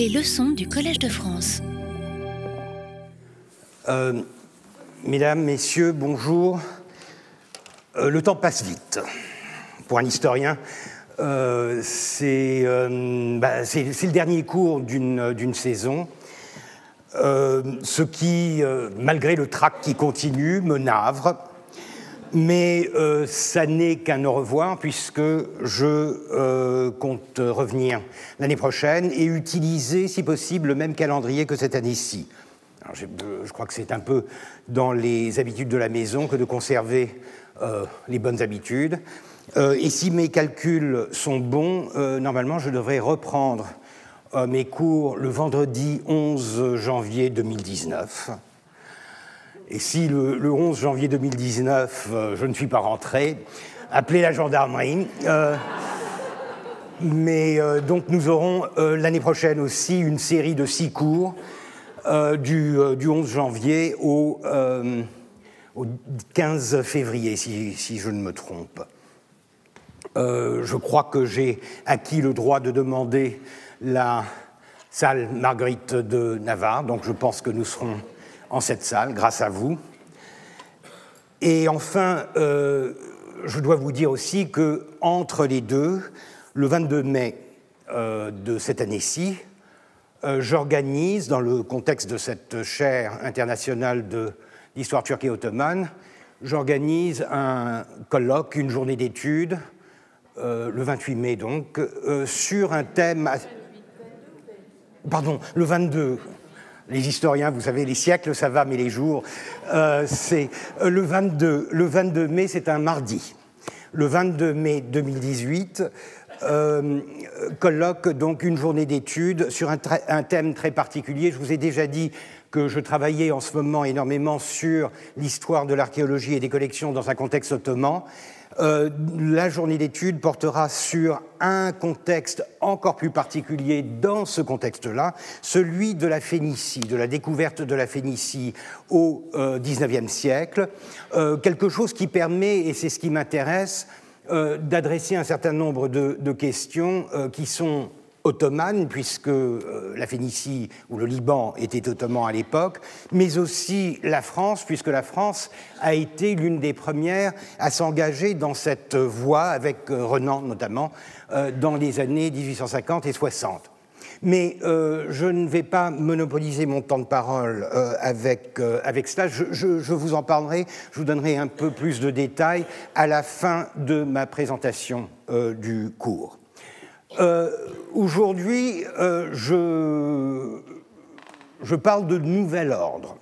Les leçons du Collège de France. Euh, mesdames, Messieurs, bonjour. Euh, le temps passe vite. Pour un historien, euh, bah, c'est le dernier cours d'une saison. ce qui, malgré le trac qui continue, me navre mais euh, ça n'est qu'un au revoir puisque je euh, compte revenir l'année prochaine et utiliser, si possible, le même calendrier que cette année-ci. Je, crois que c'est un peu dans les habitudes de la maison que de conserver euh, les bonnes habitudes. et si mes calculs sont bons, normalement, je devrais reprendre mes cours le vendredi 11 janvier 2019. Et si le, 11 janvier 2019, euh, je ne suis pas rentré, appelez la gendarmerie. Euh, mais euh, donc nous aurons l'année prochaine aussi une série de six cours du, 11 janvier au, 15 février, si, si, je ne me trompe. je crois que j'ai acquis le droit de demander la salle Marguerite de Navarre, donc je pense que nous serons en cette salle, grâce à vous. Et enfin, euh, je dois vous dire aussi que entre les deux, le 22 mai euh, de cette année-ci, euh, j'organise, dans le contexte de cette chaire internationale d'histoire turque et ottomane, j'organise un colloque, une journée d'études, le 28 mai donc, sur un thème. Pardon, le 22 les historiens, vous savez, les siècles, ça va, mais les jours, euh, c'est euh, le 22, le 22 mai, c'est un mardi. Le 22 mai 2018, euh, colloque donc une journée d'études sur un, thème très particulier. Je vous ai déjà dit que je travaillais en ce moment énormément sur l'histoire de l'archéologie et des collections dans un contexte ottoman. Euh, la journée d'études portera sur un contexte encore plus particulier dans ce contexte-là, celui de la Phénicie, de la découverte de la Phénicie au XIXe euh, siècle, euh, quelque chose qui permet, et c'est ce qui m'intéresse, d'adresser un certain nombre de questions qui sont ottomane, puisque euh, la Phénicie ou le Liban était ottoman à l'époque, mais aussi la France, puisque la France a été l'une des premières à s'engager dans cette voie, avec euh, Renan notamment, euh, dans les années 1850 et 60. Mais je ne vais pas monopoliser mon temps de parole avec, avec cela. Je, vous en parlerai, je vous donnerai un peu plus de détails à la fin de ma présentation du cours. Euh, aujourd'hui, euh, je, je, parle de nouvel ordre.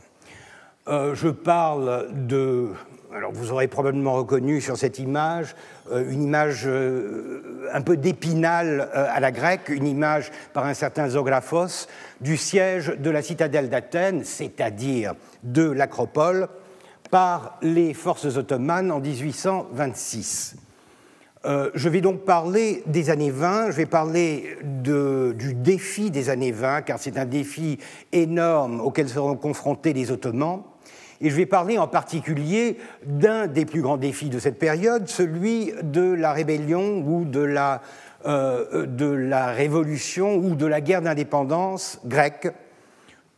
Euh, je parle de... Alors vous aurez probablement reconnu sur cette image une image un peu d'épinal à la grecque, une image par un certain Zographos du siège de la citadelle d'Athènes, c'est-à-dire de l'Acropole, par les forces ottomanes en 1826. Euh, je vais donc parler des années 20, je vais parler du défi des années 20, car c'est un défi énorme auquel seront confrontés les Ottomans. Et je vais parler en particulier d'un des plus grands défis de cette période, celui de la rébellion ou de la, euh, de la révolution ou de la guerre d'indépendance grecque.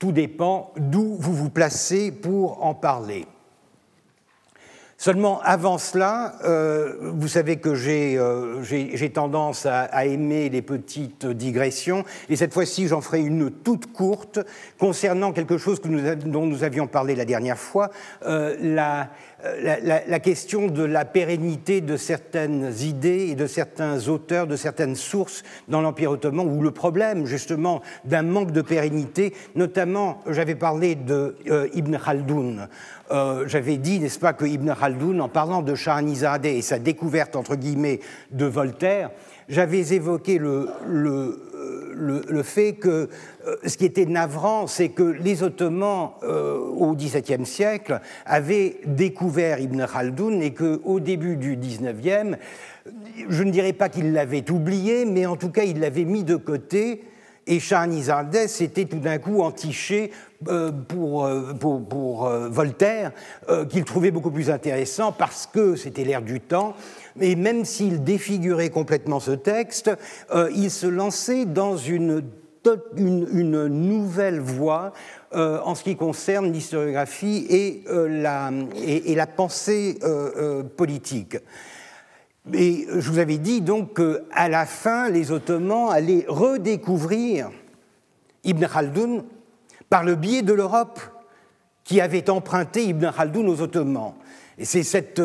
Tout dépend d'où vous vous placez pour en parler. Seulement, avant cela, euh, vous savez que j'ai euh, tendance à, aimer les petites digressions, et cette fois-ci, j'en ferai une toute courte concernant quelque chose dont nous avions parlé la dernière fois, euh, la, la, question de la pérennité de certaines idées et de certains auteurs, de certaines sources dans l'Empire ottoman, ou le problème justement d'un manque de pérennité, notamment, j'avais parlé de Ibn Khaldoun. Euh, j'avais dit, n'est-ce pas, que Ibn Khaldoun, en parlant de Shahanizadeh et sa découverte, entre guillemets, de Voltaire, j'avais évoqué le, le, fait que euh, ce qui était navrant, c'est que les Ottomans, euh, au XVIIe siècle, avaient découvert Ibn Khaldoun et qu'au début du XIXe, je ne dirais pas qu'ils l'avaient oublié, mais en tout cas, ils l'avaient mis de côté et Shahanizadeh s'était tout d'un coup entiché euh, pour, euh, euh, Voltaire, qu'il trouvait beaucoup plus intéressant parce que c'était l'ère du temps. Et même s'il défigurait complètement ce texte, il se lançait dans une une, nouvelle voie en ce qui concerne l'historiographie et, la, et, la, pensée politique. Et je vous avais dit donc qu'à la fin, les Ottomans allaient redécouvrir Ibn Khaldun par le biais de l'Europe qui avait emprunté Ibn Khaldun aux Ottomans. C'est cette,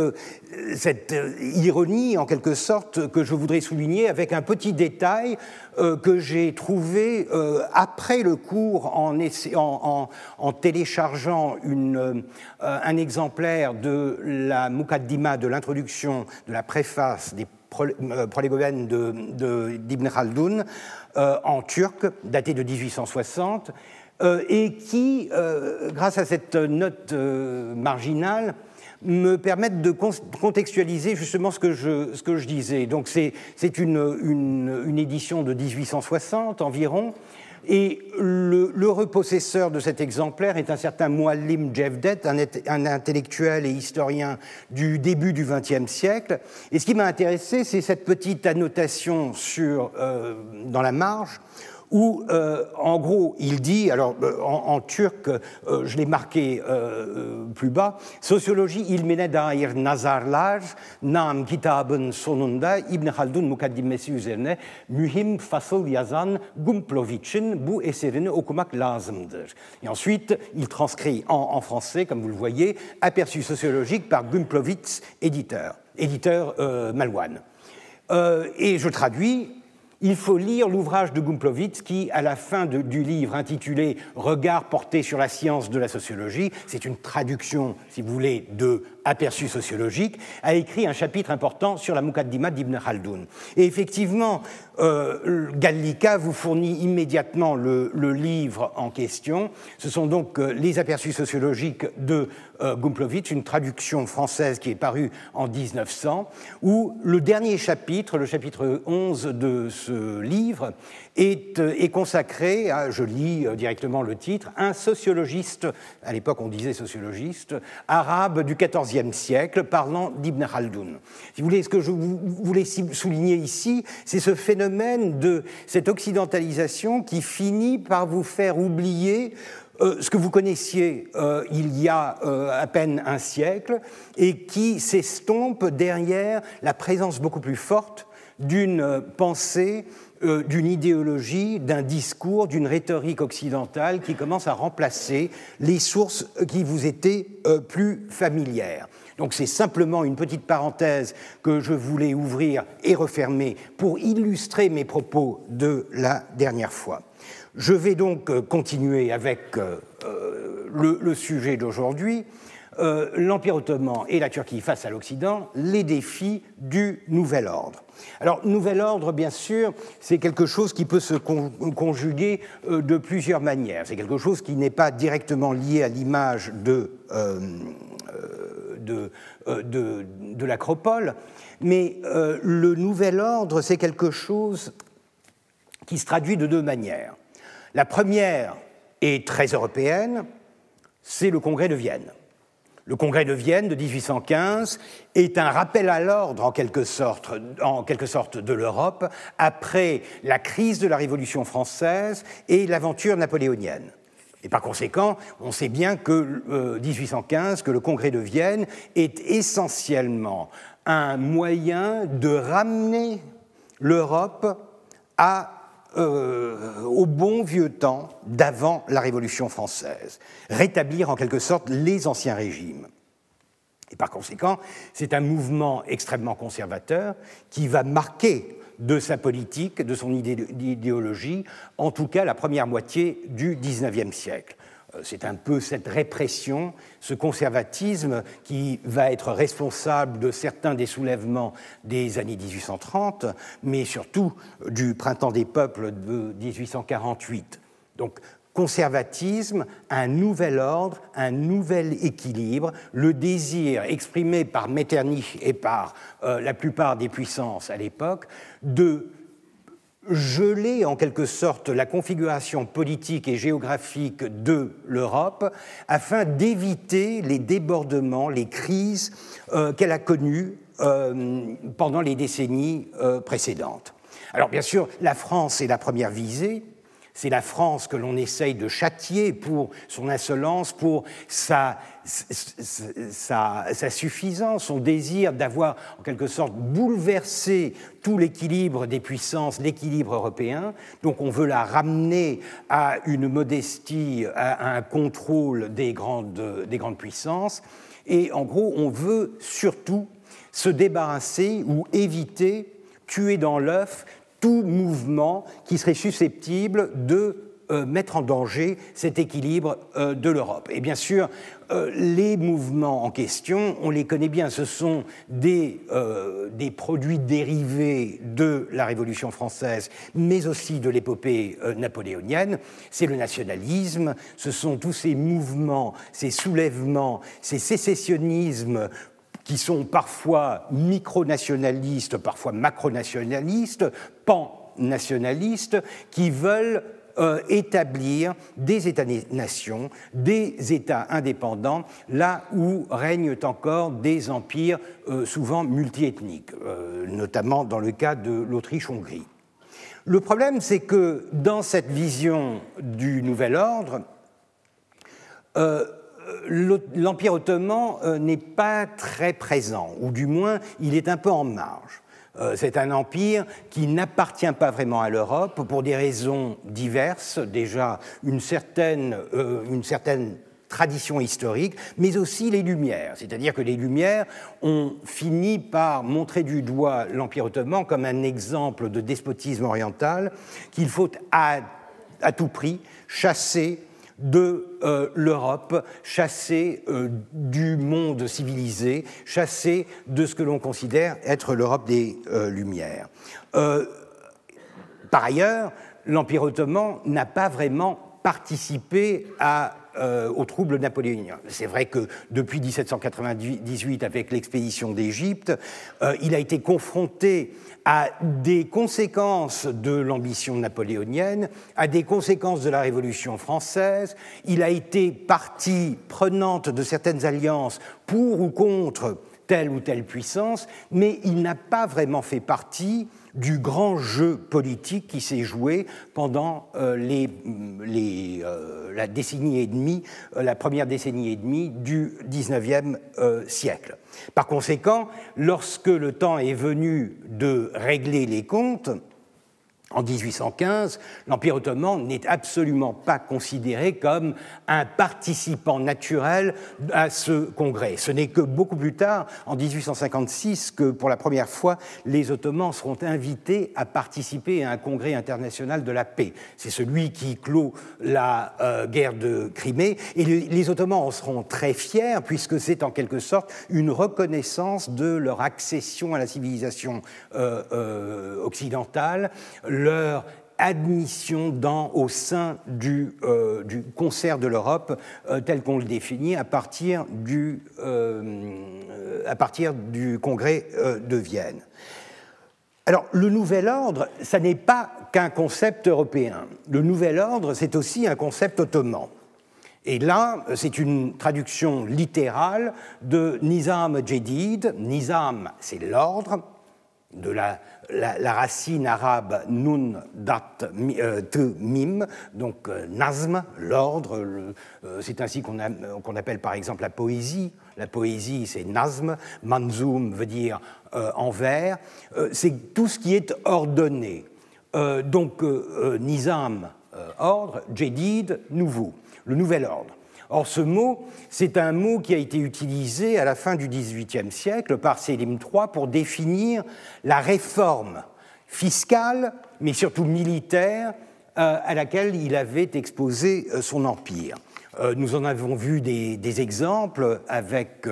cette, ironie, en quelque sorte, que je voudrais souligner avec un petit détail euh, que j'ai trouvé euh, après le cours en, téléchargeant euh, un exemplaire de la Mukaddima, de l'introduction, de la préface des prolégomènes d'Ibn de, Khaldun en turc, daté de 1860, et qui, grâce à cette note marginale, me permettent de contextualiser justement ce que je, disais. Donc c'est une, édition de 1860 environ, et le, le, repossesseur de cet exemplaire est un certain Muallim Jevdet, un, intellectuel et historien du début du XXe siècle. Et ce qui m'a intéressé, c'est cette petite annotation euh, dans la marge où, euh, en gros, il dit, alors euh, en, turc, euh, je l'ai marqué plus bas, sociologie ilmine dair nazarlar, nam kitabın sonunda İbn Haldun mukaddimesi üzerine mühim fasıl yazan Gumplovic'in bu eserini okumak lazımdır. Et ensuite, il transcrit en, en, français, comme vous le voyez, aperçu sociologique par Gumplovitz, éditeur, éditeur malouane. et je traduis il faut lire l'ouvrage de Gumplovitz qui, à la fin du livre intitulé Regard porté sur la science de la sociologie, c'est une traduction, si vous voulez, de aperçu sociologique, a écrit un chapitre important sur la Mukaddima d'Ibn Khaldun. Et effectivement, euh, Gallica vous fournit immédiatement le, livre en question. Ce sont donc euh, les aperçus sociologiques de euh, une traduction française qui est parue en 1900, où le dernier chapitre, le chapitre 11 de ce livre, est, euh, est consacré, à, je lis euh, directement le titre, un sociologiste, à l'époque on disait sociologiste, arabe du XIVe siècle, parlant d'Ibn Khaldun. Si vous voulez, ce que je voulais souligner ici, c'est ce phénomène de cette occidentalisation qui finit par vous faire oublier euh, ce que vous connaissiez il y a à peine un siècle et qui s'estompe derrière la présence beaucoup plus forte d'une pensée euh, d'une idéologie, d'un discours, d'une rhétorique occidentale qui commence à remplacer les sources qui vous étaient euh, plus familières. Donc c'est simplement une petite parenthèse que je voulais ouvrir et refermer pour illustrer mes propos de la dernière fois. Je vais donc euh, continuer avec le, le sujet d'aujourd'hui. l'Empire ottoman et la Turquie face à l'Occident, les défis du nouvel ordre. Alors, nouvel ordre, bien sûr, c'est quelque chose qui peut se conjuguer euh, de plusieurs manières. C'est quelque chose qui n'est pas directement lié à l'image de, euh, euh, l'acropole, mais le nouvel ordre, c'est quelque chose qui se traduit de deux manières. La première est très européenne, c'est le Congrès de Vienne. Le Congrès de Vienne de 1815 est un rappel à l'ordre en quelque sorte, de l'Europe après la crise de la Révolution française et l'aventure napoléonienne. Et par conséquent, on sait bien que 1815, euh, que le Congrès de Vienne est essentiellement un moyen de ramener l'Europe à euh, au bon vieux temps d'avant la Révolution française, rétablir en quelque sorte les anciens régimes. Et par conséquent, c'est un mouvement extrêmement conservateur qui va marquer de sa politique, de son idéologie, en tout cas la première moitié du XIXe siècle. Euh, c'est un peu cette répression, ce conservatisme qui va être responsable de certains des soulèvements des années 1830, mais surtout du printemps des peuples de 1848. Donc conservatisme, un nouvel ordre, un nouvel équilibre, le désir exprimé par Metternich et par euh, la plupart des puissances à l'époque de geler en quelque sorte la configuration politique et géographique de l'Europe afin d'éviter les débordements, les crises euh, qu'elle a connues euh, pendant les décennies euh, précédentes. Alors bien sûr, la France est la première visée, C'est la France que l'on essaye de châtier pour son insolence, pour sa, sa, sa suffisance, son désir d'avoir en quelque sorte bouleversé tout l'équilibre des puissances, l'équilibre européen. Donc on veut la ramener à une modestie, à un contrôle des grandes, des grandes puissances. Et en gros, on veut surtout se débarrasser ou éviter, tuer dans l'œuf tout mouvement qui serait susceptible de euh, mettre en danger cet équilibre euh, de l'Europe. Et bien sûr, euh, les mouvements en question, on les connaît bien, ce sont des, des produits dérivés de la Révolution française, mais aussi de l'épopée napoléonienne. C'est le nationalisme, ce sont tous ces mouvements, ces soulèvements, ces sécessionnismes qui sont parfois micronationalistes, parfois macronationalistes, pan-nationalistes, qui veulent euh, établir des États-nations, des États indépendants, là où règnent encore des empires euh, souvent multiethniques, euh, notamment dans le cas de l'Autriche-Hongrie. Le problème, c'est que dans cette vision du nouvel ordre, l'Empire ottoman euh, n'est pas très présent, ou du moins il est un peu en marge. Euh, c'est un empire qui n'appartient pas vraiment à l'Europe pour des raisons diverses, déjà une certaine, euh, une certaine tradition historique, mais aussi les Lumières. C'est-à-dire que les Lumières ont fini par montrer du doigt l'Empire ottoman comme un exemple de despotisme oriental qu'il faut à, à tout prix chasser de euh, l'Europe, chassée euh, du monde civilisé, chassée de ce que l'on considère être l'Europe des euh, Lumières. par ailleurs, l'Empire ottoman n'a pas vraiment participé aux troubles napoléoniens. C'est vrai que depuis 1798, avec l'expédition d'Égypte, il a été confronté à des conséquences de l'ambition napoléonienne, à des conséquences de la Révolution française. Il a été partie prenante de certaines alliances pour ou contre telle ou telle puissance, mais il n'a pas vraiment fait partie du grand jeu politique qui s'est joué pendant euh, les, les, euh, la décennie et demie, euh, la première décennie et demie du XIXe siècle. Par conséquent, lorsque le temps est venu de régler les comptes, en 1815, l'Empire ottoman n'est absolument pas considéré comme un participant naturel à ce congrès. Ce n'est que beaucoup plus tard, en 1856, que pour la première fois, les Ottomans seront invités à participer à un congrès international de la paix. C'est celui qui clôt la euh, guerre de Crimée. Et les, Ottomans en seront très fiers, puisque c'est en quelque sorte une reconnaissance de leur accession à la civilisation euh, euh, occidentale leur admission au sein du, euh, du concert de l'Europe euh, tel qu'on le définit à partir du, euh, à partir du congrès de Vienne. Alors, le nouvel ordre, ça n'est pas qu'un concept européen. Le nouvel ordre, c'est aussi un concept ottoman. Et là, c'est une traduction littérale de Nizam Jedid. Nizam, c'est l'ordre, de la, la, racine arabe nun dat euh, te mim, donc euh, nazm, l'ordre. Euh, c'est ainsi qu'on appelle par exemple la poésie. La poésie, c'est nazm. Manzoum veut dire en vers. c'est tout ce qui est ordonné. donc nizam, ordre, jedid, nouveau, le nouvel ordre. Or, ce mot, c'est un mot qui a été utilisé à la fin du XVIIIe siècle par Sélim III pour définir la réforme fiscale, mais surtout militaire, euh, à laquelle il avait exposé euh, son empire. Euh, nous en avons vu des, exemples avec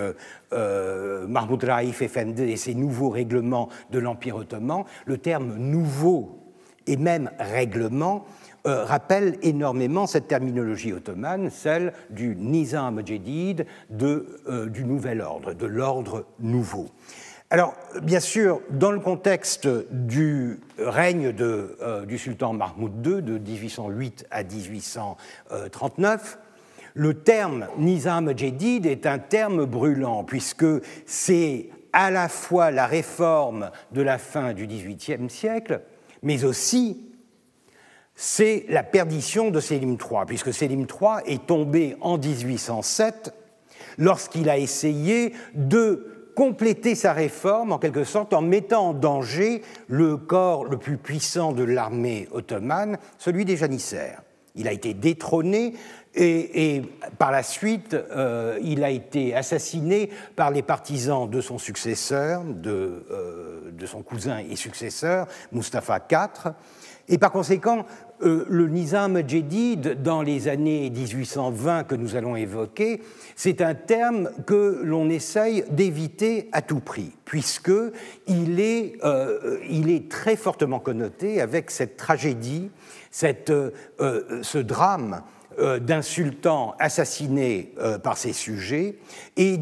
Mahmoud Raif Effendi et ses nouveaux règlements de l'Empire ottoman. Le terme nouveau et même règlement euh, rappelle énormément cette terminologie ottomane, celle du Nizam Jedid, euh, du nouvel ordre, de l'ordre nouveau. Alors, bien sûr, dans le contexte du règne euh, du sultan Mahmoud II de 1808 à 1839, le terme Nizam Jedid est un terme brûlant, puisque c'est à la fois la réforme de la fin du XVIIIe siècle, mais aussi c'est la perdition de Sélim III, puisque Sélim III est tombé en 1807 lorsqu'il a essayé de compléter sa réforme en quelque sorte en mettant en danger le corps le plus puissant de l'armée ottomane, celui des janissaires. Il a été détrôné et, par la suite, euh, il a été assassiné par les partisans de son successeur, de, euh, de son cousin et successeur, Mustapha IV. Et par conséquent, euh, le Nizam Jedid, dans les années 1820 que nous allons évoquer, c'est un terme que l'on essaye d'éviter à tout prix, puisqu'il est, euh, est très fortement connoté avec cette tragédie, cette, euh, ce drame d'un sultan assassiné par ses sujets et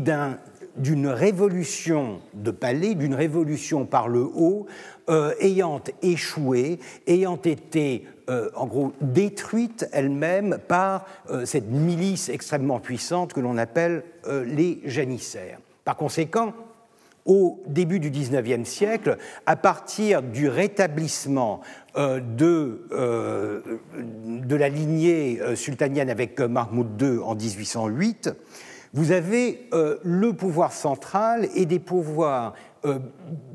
d'une révolution de palais, d'une révolution par le haut, ayant échoué, ayant été euh, en gros détruite elle-même par euh, cette milice extrêmement puissante que l'on appelle euh, les janissaires. Par conséquent, au début du XIXe siècle, à partir du rétablissement de, de, la lignée sultanienne avec Mahmoud II en 1808, vous avez le pouvoir central et des pouvoirs euh,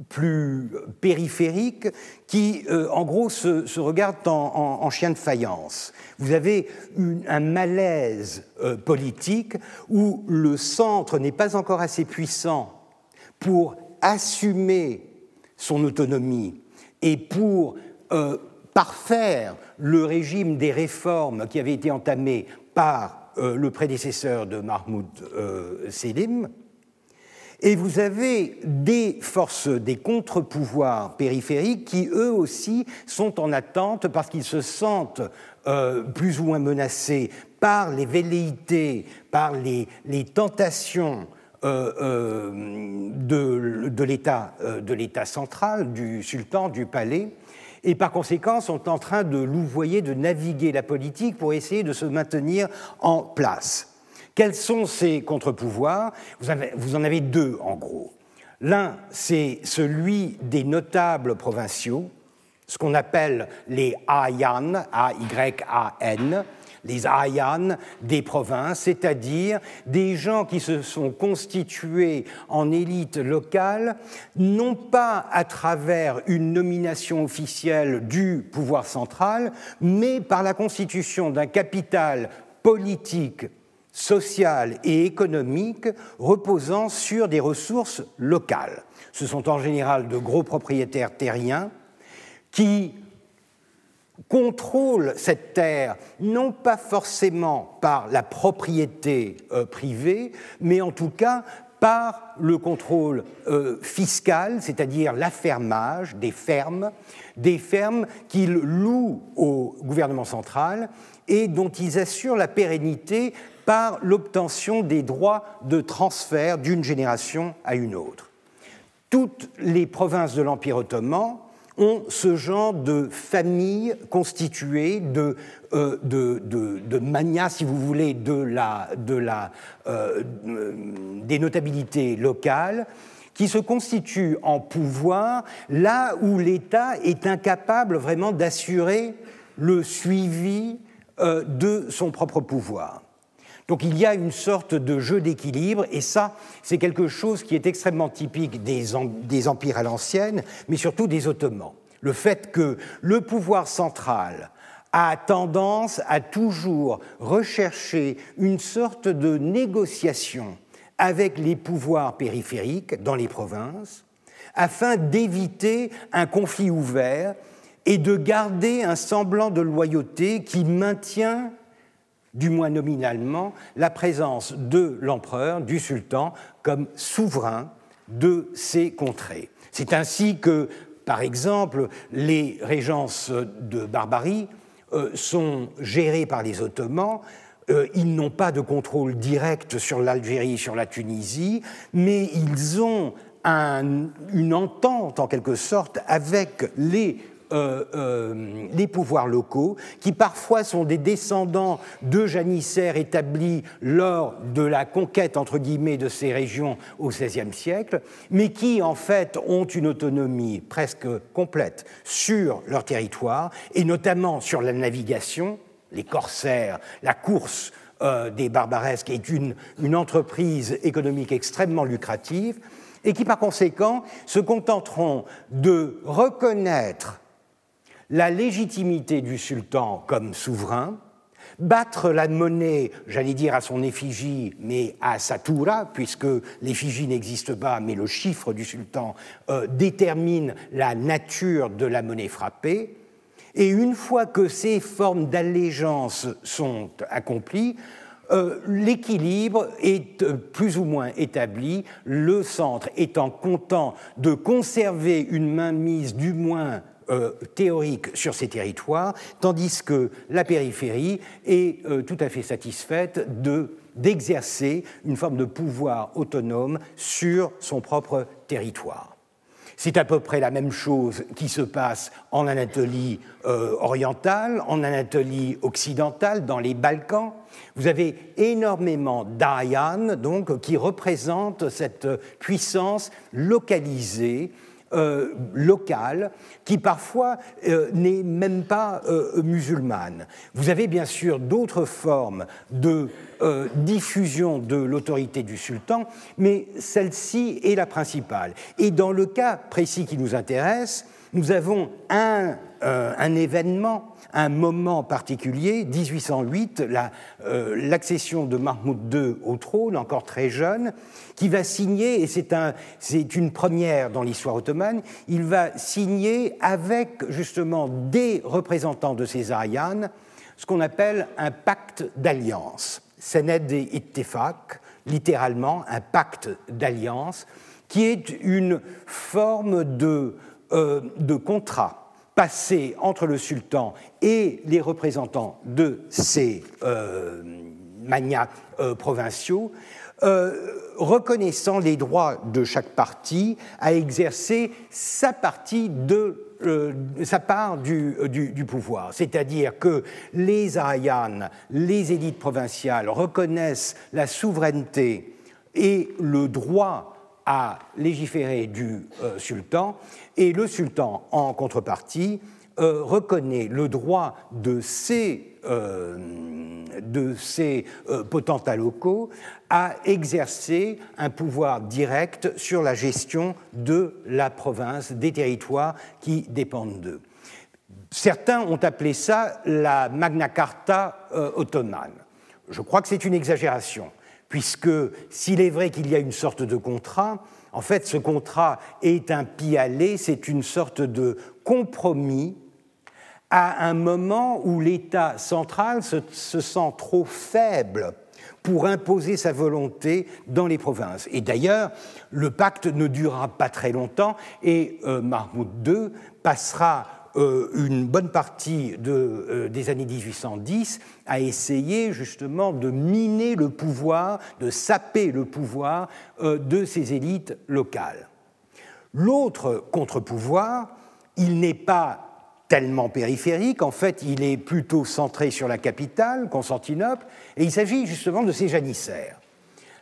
plus périphériques qui, euh, en gros, se, regardent en, chien de faïence. Vous avez un malaise euh, politique où le centre n'est pas encore assez puissant pour assumer son autonomie et pour parfaire le régime des réformes qui avait été entamé par le prédécesseur de Mahmoud Selim, et vous avez des forces, des contre-pouvoirs périphériques qui, eux aussi, sont en attente parce qu'ils se sentent euh, plus ou moins menacés par les velléités, par les, tentations euh, euh, de l'État central, du sultan, du palais, et par conséquent sont en train de louvoyer, de naviguer la politique pour essayer de se maintenir en place. Quels sont ces contre-pouvoirs? Vous, en avez deux en gros. L'un, c'est celui des notables provinciaux, ce qu'on appelle les Ayan, A-Y-A-N, les Ayan des provinces, c'est-à-dire des gens qui se sont constitués en élite locale, non pas à travers une nomination officielle du pouvoir central, mais par la constitution d'un capital politique sociale et économique reposant sur des ressources locales. Ce sont en général de gros propriétaires terriens qui contrôlent cette terre non pas forcément par la propriété euh, privée, mais en tout cas par le contrôle euh, fiscal, c'est-à-dire l'affermage des fermes, des fermes qu'ils louent au gouvernement central et dont ils assurent la pérennité par l'obtention des droits de transfert d'une génération à une autre. Toutes les provinces de l'Empire ottoman ont ce genre de famille constituée de, euh, mania, si vous voulez, de la, la, euh, des notabilités locales qui se constituent en pouvoir là où l'État est incapable vraiment d'assurer le suivi euh, de son propre pouvoir. Donc il y a une sorte de jeu d'équilibre, et ça, c'est quelque chose qui est extrêmement typique des, empires à l'ancienne, mais surtout des Ottomans. Le fait que le pouvoir central a tendance à toujours rechercher une sorte de négociation avec les pouvoirs périphériques dans les provinces, afin d'éviter un conflit ouvert et de garder un semblant de loyauté qui maintient du moins nominalement, la présence de l'empereur, du sultan, comme souverain de ces contrées. C'est ainsi que, par exemple, les régences de Barbarie euh, sont gérées par les Ottomans. Euh, ils n'ont pas de contrôle direct sur l'Algérie, sur la Tunisie, mais ils ont une entente, en quelque sorte, avec les les pouvoirs locaux, qui parfois sont des descendants de janissaires établis lors de la conquête, entre guillemets, de ces régions au XVIe siècle, mais qui, en fait, ont une autonomie presque complète sur leur territoire, et notamment sur la navigation, les corsaires, la course euh, des barbaresques est une, une entreprise économique extrêmement lucrative, et qui par conséquent se contenteront de reconnaître la légitimité du sultan comme souverain, battre la monnaie, j'allais dire à son effigie, mais à sa toura, puisque l'effigie n'existe pas, mais le chiffre du sultan euh, détermine la nature de la monnaie frappée. Et une fois que ces formes d'allégeance sont accomplies, euh, l'équilibre est euh, plus ou moins établi, le centre étant content de conserver une mainmise du moins euh, théorique sur ces territoires, tandis que la périphérie est tout à fait satisfaite d'exercer une forme de pouvoir autonome sur son propre territoire. C'est à peu près la même chose qui se passe en Anatolie euh, orientale, en Anatolie occidentale, dans les Balkans. Vous avez énormément d'Ayan, donc, qui représentent cette puissance localisée euh, locale qui parfois euh, n'est même pas euh, musulmane. Vous avez bien sûr d'autres formes de diffusion de l'autorité du sultan, mais celle-ci est la principale. Et dans le cas précis qui nous intéresse, nous avons un, un événement un moment particulier, 1808, euh, l'accession de Mahmoud II au trône, encore très jeune, qui va signer, et c'est une première dans l'histoire ottomane, il va signer avec justement des représentants de ces Arianes ce qu'on appelle un pacte d'alliance, Sened et Ittefak, littéralement un pacte d'alliance, qui est une forme de, euh, de contrat passé entre le sultan et les représentants de ces euh, magnats euh, provinciaux, euh, reconnaissant les droits de chaque partie à exercer sa partie part du, du, pouvoir. C'est-à-dire que les Ayanes, les élites provinciales reconnaissent la souveraineté et le droit à légiférer du sultan, et le sultan, en contrepartie, euh, reconnaît le droit de ces, euh, de euh, potentats locaux à exercer un pouvoir direct sur la gestion de la province, des territoires qui dépendent d'eux. Certains ont appelé ça la Magna Carta ottomane. Je crois que c'est une exagération, puisque s'il est vrai qu'il y a une sorte de contrat, en fait, ce contrat est un pis-aller, c'est une sorte de compromis à un moment où l'État central se, sent trop faible pour imposer sa volonté dans les provinces. Et d'ailleurs, le pacte ne durera pas très longtemps et euh, Mahmoud II passera une bonne partie euh, des années 1810 à essayer justement de miner le pouvoir, de saper le pouvoir euh, de ces élites locales. L'autre contre-pouvoir, il n'est pas tellement périphérique, en fait il est plutôt centré sur la capitale, Constantinople, et il s'agit justement de ces janissaires.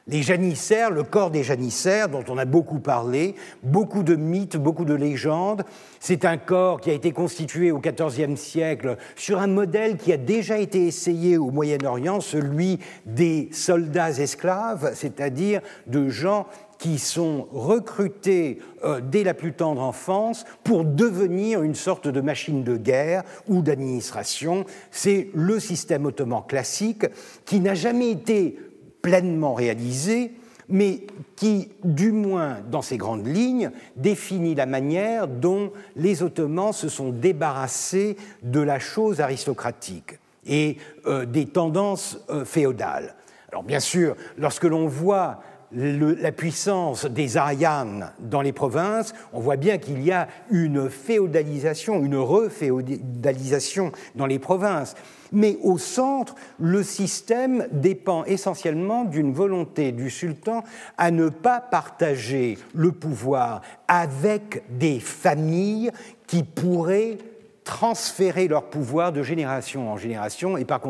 Les janissaires, le corps des janissaires, dont on a beaucoup parlé, beaucoup de mythes, beaucoup de légendes, c'est un corps qui a été constitué au XIVe siècle sur un modèle qui a déjà été essayé au Moyen-Orient, celui des soldats esclaves, c'est-à-dire de gens qui sont recrutés euh, dès la plus tendre enfance pour devenir une sorte de machine de guerre ou d'administration. C'est le système ottoman classique qui n'a jamais été pleinement réalisé, mais qui, du moins dans ses grandes lignes, définit la manière dont les Ottomans se sont débarrassés de la chose aristocratique et euh, des tendances euh, féodales. Alors bien sûr, lorsque l'on voit la puissance des Arianes dans les provinces, on voit bien qu'il y a une féodalisation, une reféodalisation dans les provinces. Mais au centre, le système dépend essentiellement d'une volonté du sultan à ne pas partager le pouvoir avec des familles qui pourraient transférer leur pouvoir de génération en génération et par,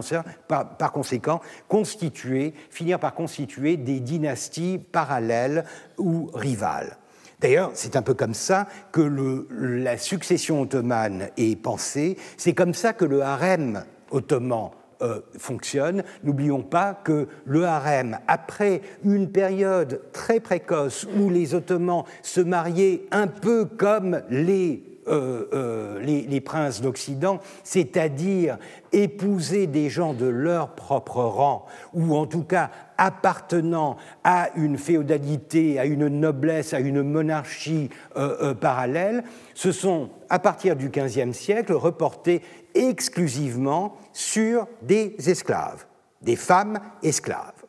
conséquent constituer, finir par constituer des dynasties parallèles ou rivales. D'ailleurs, c'est un peu comme ça que la succession ottomane est pensée, c'est comme ça que le harem ottoman euh, fonctionne. N'oublions pas que le harem, après une période très précoce où les Ottomans se mariaient un peu comme les euh, euh, les, princes d'Occident, c'est-à-dire épouser des gens de leur propre rang, ou en tout cas appartenant à une féodalité, à une noblesse, à une monarchie euh, parallèle, se sont, à partir du XVe siècle, reportés exclusivement sur des esclaves, des femmes esclaves.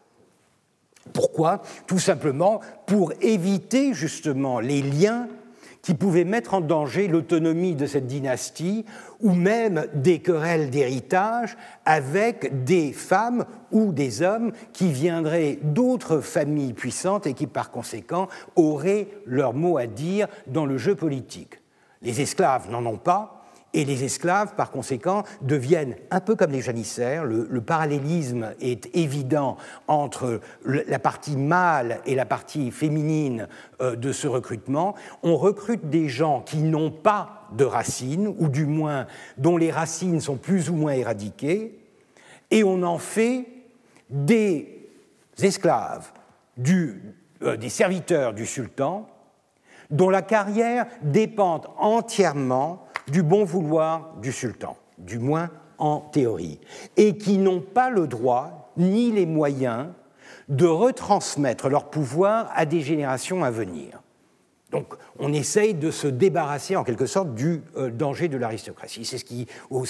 Pourquoi? Tout simplement pour éviter justement les liens qui pouvaient mettre en danger l'autonomie de cette dynastie ou même des querelles d'héritage avec des femmes ou des hommes qui viendraient d'autres familles puissantes et qui par conséquent auraient leur mot à dire dans le jeu politique. Les esclaves n'en ont pas, et les esclaves, par conséquent, deviennent un peu comme les janissaires. Le, parallélisme est évident entre la partie mâle et la partie féminine euh, de ce recrutement. On recrute des gens qui n'ont pas de racines, ou du moins dont les racines sont plus ou moins éradiquées, et on en fait des esclaves, euh, des serviteurs du sultan, dont la carrière dépend entièrement du bon vouloir du sultan, du moins en théorie, et qui n'ont pas le droit ni les moyens de retransmettre leur pouvoir à des générations à venir. Donc on essaye de se débarrasser en quelque sorte du euh, danger de l'aristocratie. C'est ce qui, au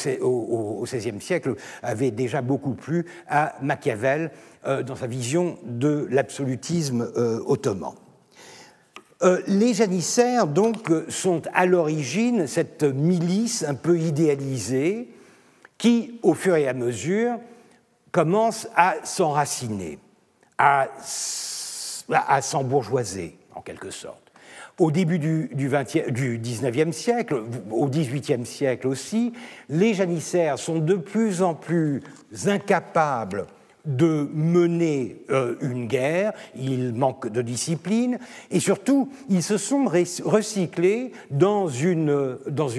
XVIe siècle, avait déjà beaucoup plu à Machiavel euh, dans sa vision de l'absolutisme euh, ottoman. Euh, les janissaires, donc, sont à l'origine cette milice un peu idéalisée qui, au fur et à mesure, commence à s'enraciner, à, s'embourgeoiser, en quelque sorte. Au début du, du, du 19e siècle, au 18e siècle aussi, les janissaires sont de plus en plus incapables de mener euh, une guerre, ils manquent de discipline, et surtout, ils se sont recyclés dans, une, dans,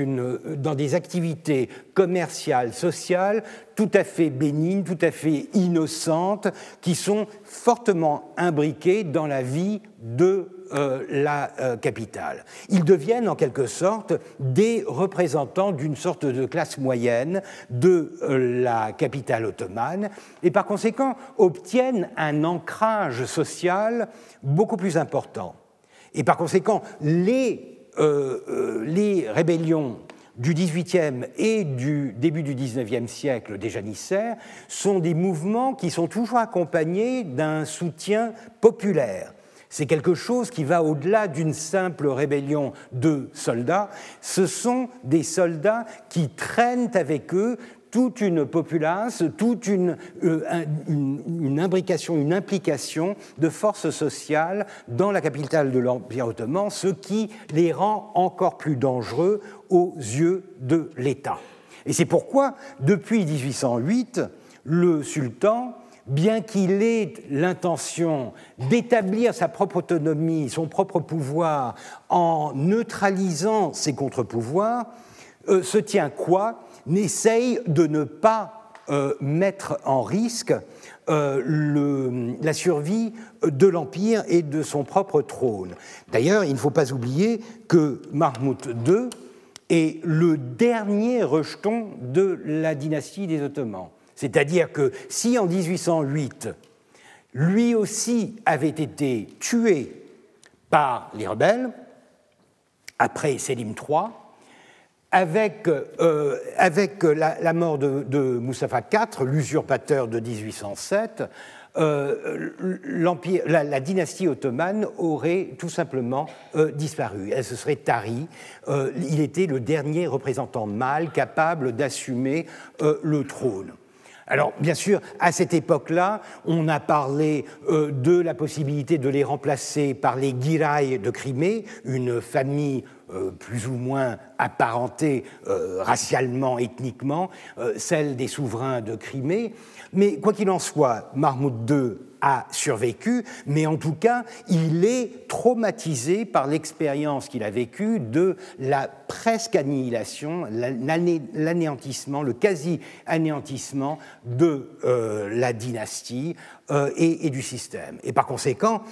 dans des activités commerciales, sociales, tout à fait bénignes, tout à fait innocentes, qui sont fortement imbriquées dans la vie de euh, la euh, capitale. Ils deviennent en quelque sorte des représentants d'une sorte de classe moyenne de euh, la capitale ottomane et par conséquent obtiennent un ancrage social beaucoup plus important. Et par conséquent, les, les rébellions du XVIIIe et du début du XIXe siècle des janissaires sont des mouvements qui sont toujours accompagnés d'un soutien populaire. C'est quelque chose qui va au-delà d'une simple rébellion de soldats. Ce sont des soldats qui traînent avec eux toute une populace, toute une, euh, une, implication de forces sociales dans la capitale de l'Empire ottoman, ce qui les rend encore plus dangereux aux yeux de l'État. Et c'est pourquoi, depuis 1808, le sultan bien qu'il ait l'intention d'établir sa propre autonomie, son propre pouvoir, en neutralisant ses contre-pouvoirs, euh, se tient quoi? N'essaye de ne pas euh, mettre en risque euh, la survie de l'Empire et de son propre trône. D'ailleurs, il ne faut pas oublier que Mahmoud II est le dernier rejeton de la dynastie des Ottomans. C'est-à-dire que si en 1808, lui aussi avait été tué par les rebelles, après Sélim III, avec, euh, avec la, mort de, de IV, l'usurpateur de 1807, euh, la, la, dynastie ottomane aurait tout simplement euh, disparu. Elle se serait tarie. il était le dernier représentant mâle capable d'assumer le trône. Alors, bien sûr, à cette époque-là, on a parlé euh, de la possibilité de les remplacer par les Girai de Crimée, une famille plus ou moins apparentée racialement, ethniquement, celle des souverains de Crimée. Mais quoi qu'il en soit, Mahmoud II a survécu, mais en tout cas, il est traumatisé par l'expérience qu'il a vécue de la presque annihilation, l'anéantissement, le quasi-anéantissement de euh, la dynastie euh, et, du système. Et par conséquent,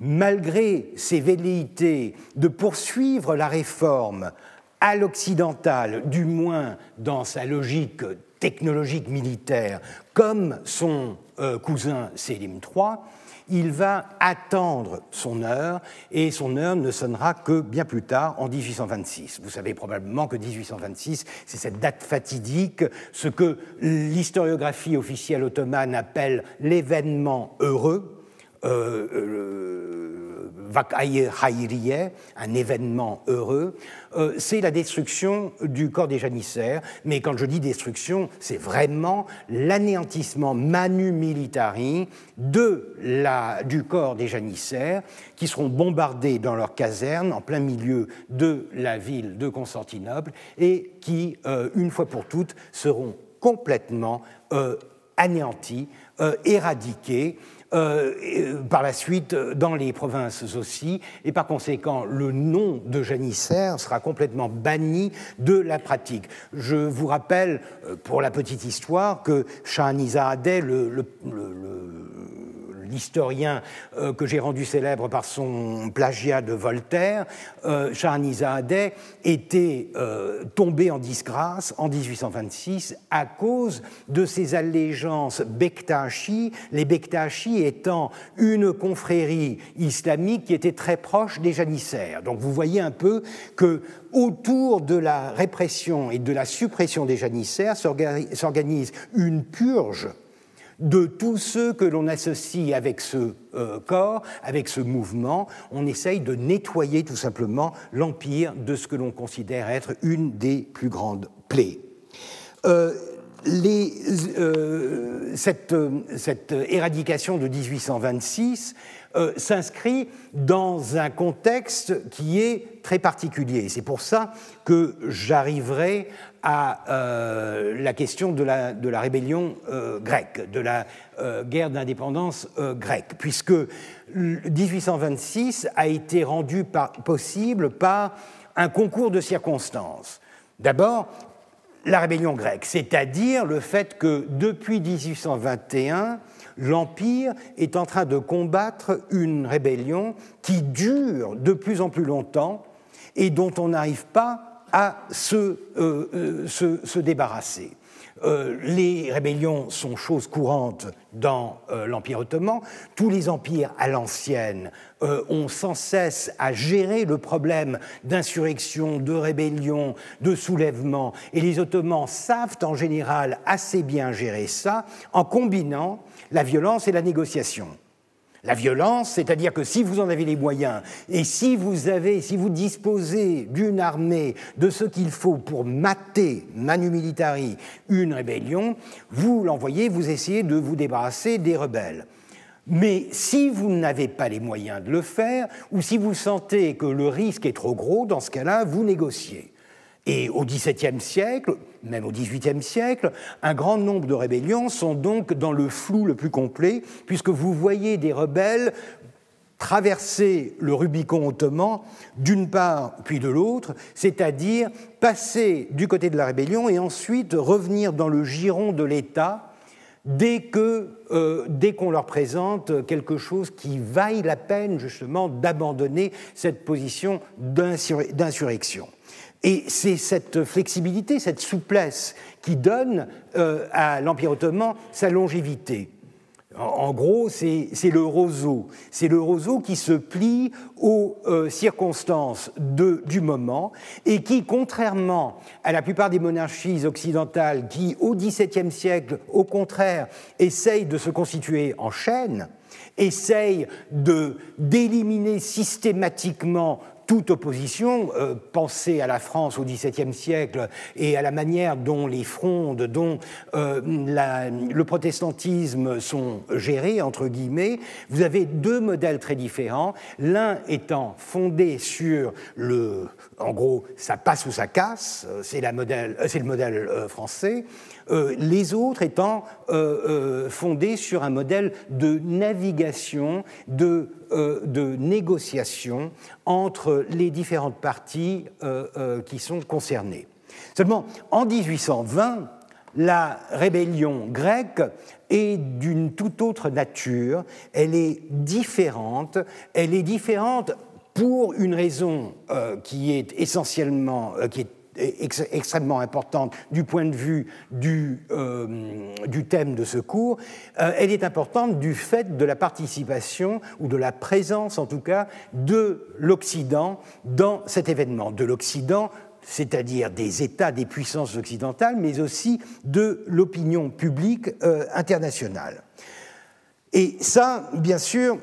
malgré ses velléités de poursuivre la réforme à l'occidental, du moins dans sa logique technologique militaire, comme son euh, cousin Sélim III, il va attendre son heure et son heure ne sonnera que bien plus tard, en 1826. Vous savez probablement que 1826, c'est cette date fatidique, ce que l'historiographie officielle ottomane appelle l'événement heureux. Euh, euh un événement heureux, euh, c'est la destruction du corps des janissaires. Mais quand je dis destruction, c'est vraiment l'anéantissement manu militari de la, du corps des janissaires qui seront bombardés dans leurs casernes en plein milieu de la ville de Constantinople et qui, une fois pour toutes, seront complètement anéantis, éradiqués. Euh, par la suite dans les provinces aussi, et par conséquent, le nom de janissaire sera complètement banni de la pratique. Je vous rappelle, euh, pour la petite histoire, que Shahanizadeh, le, le, l'historien euh, que j'ai rendu célèbre par son plagiat de Voltaire, euh, Shahanizadeh, était euh, tombé en disgrâce en 1826 à cause de ses allégeances Bektashi, les Bektashi étant une confrérie islamique qui était très proche des janissaires. Donc vous voyez un peu que autour de la répression et de la suppression des janissaires s'organise une purge de tous ceux que l'on associe avec ce euh, corps, avec ce mouvement. On essaye de nettoyer tout simplement l'empire de ce que l'on considère être une des plus grandes plaies. Euh, euh, cette, cette, éradication de 1826 s'inscrit dans un contexte qui est très particulier. C'est pour ça que j'arriverai à euh, la question de la, rébellion euh, grecque, de la euh, guerre d'indépendance grecque, puisque 1826 a été rendu possible par un concours de circonstances. D'abord, la rébellion grecque, c'est-à-dire le fait que depuis 1821, l'Empire est en train de combattre une rébellion qui dure de plus en plus longtemps et dont on n'arrive pas à se, euh, euh, débarrasser. Euh, les rébellions sont choses courantes dans l'Empire ottoman. Tous les empires à l'ancienne ont sans cesse à gérer le problème d'insurrection, de rébellion, de soulèvement. Et les Ottomans savent en général assez bien gérer ça en combinant la violence et la négociation. La violence, c'est-à-dire que si vous en avez les moyens et si vous avez, si vous disposez d'une armée de ce qu'il faut pour mater manu militari une rébellion, vous l'envoyez, vous essayez de vous débarrasser des rebelles. Mais si vous n'avez pas les moyens de le faire, ou si vous sentez que le risque est trop gros, dans ce cas-là, vous négociez. Et au XVIIe siècle, même au XVIIIe siècle, un grand nombre de rébellions sont donc dans le flou le plus complet, puisque vous voyez des rebelles traverser le Rubicon ottoman d'une part puis de l'autre, c'est-à-dire passer du côté de la rébellion et ensuite revenir dans le giron de l'État dès euh, dès qu'on leur présente quelque chose qui vaille la peine justement d'abandonner cette position d'insurrection. Et c'est cette flexibilité, cette souplesse qui donne euh, à l'Empire ottoman sa longévité. En, gros, c'est le roseau. C'est le roseau qui se plie aux euh, circonstances du moment et qui, contrairement à la plupart des monarchies occidentales qui, au XVIIe siècle, au contraire, essayent de se constituer en chaîne, essayent d'éliminer systématiquement toute opposition, euh, pensez à la France au XVIIe siècle et à la manière dont les frondes, dont euh, le protestantisme sont gérés, entre guillemets, vous avez deux modèles très différents, l'un étant fondé sur le, en gros, ça passe ou ça casse, euh, c'est le modèle français, les autres étant fondés sur un modèle de navigation, de euh, de négociation entre les différentes parties euh, euh, qui sont concernées. Seulement, en 1820, la rébellion grecque est d'une toute autre nature, elle est différente, elle est différente pour une raison qui est essentiellement, qui est extrêmement importante du point de vue du, euh, thème de ce cours, euh, elle est importante du fait de la participation, ou de la présence en tout cas, de l'Occident dans cet événement. De l'Occident, c'est-à-dire des États, des puissances occidentales, mais aussi de l'opinion publique euh, internationale. Et ça, bien sûr,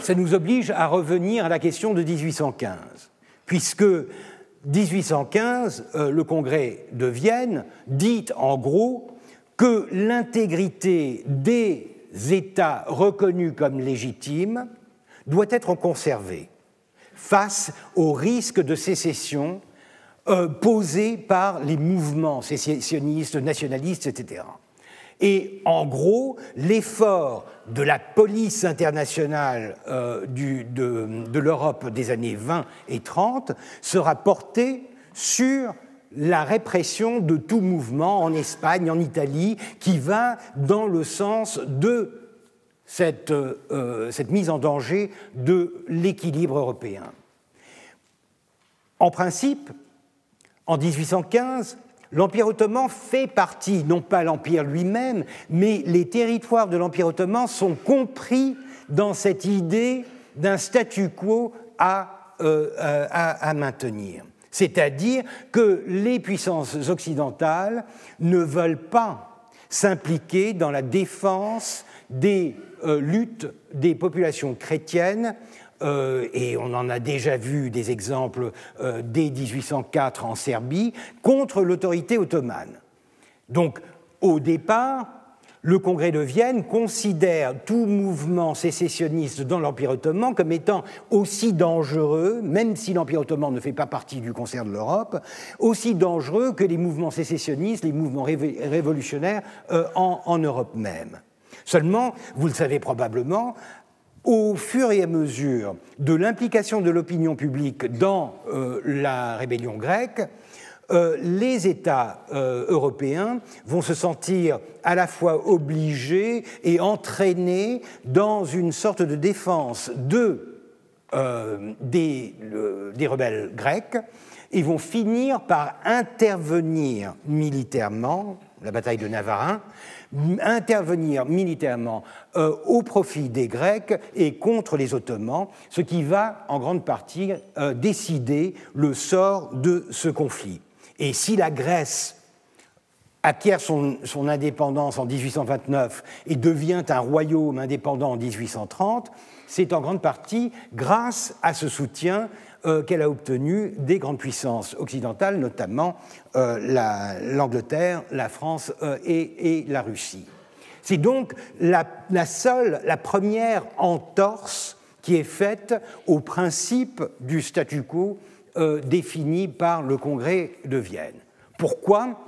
ça nous oblige à revenir à la question de 1815, puisque 1815, euh, le Congrès de Vienne dit en gros que l'intégrité des États reconnus comme légitimes doit être conservée face au risque de sécession euh, posé par les mouvements sécessionnistes, nationalistes, etc. Et en gros, l'effort de la police internationale euh, de, l'Europe des années 20 et 30 sera porté sur la répression de tout mouvement en Espagne, en Italie, qui va dans le sens de cette, euh, cette mise en danger de l'équilibre européen. En principe, en 1815, L'Empire ottoman fait partie, non pas l'Empire lui-même, mais les territoires de l'Empire ottoman sont compris dans cette idée d'un statu quo à, euh, maintenir. C'est-à-dire que les puissances occidentales ne veulent pas s'impliquer dans la défense des euh, luttes des populations chrétiennes euh, et on en a déjà vu des exemples euh, dès 1804 en Serbie, contre l'autorité ottomane. Donc, au départ, le Congrès de Vienne considère tout mouvement sécessionniste dans l'Empire ottoman comme étant aussi dangereux, même si l'Empire ottoman ne fait pas partie du concert de l'Europe, aussi dangereux que les mouvements sécessionnistes, les mouvements révolutionnaires euh, en, en Europe même. Seulement, vous le savez probablement, au fur et à mesure de l'implication de l'opinion publique dans euh, la rébellion grecque, euh, les États euh, européens vont se sentir à la fois obligés et entraînés dans une sorte de défense de, des, des, rebelles grecs. Et vont finir par intervenir militairement, la bataille de Navarin, intervenir militairement euh, au profit des Grecs et contre les Ottomans, ce qui va en grande partie euh, décider le sort de ce conflit. Et si la Grèce acquiert son, son, indépendance en 1829 et devient un royaume indépendant en 1830, c'est en grande partie grâce à ce soutien euh, qu'elle a obtenu des grandes puissances occidentales, notamment euh, l'Angleterre, la, France euh, et, la Russie. C'est donc la, seule, la première entorse qui est faite au principe du statu quo défini par le Congrès de Vienne. Pourquoi?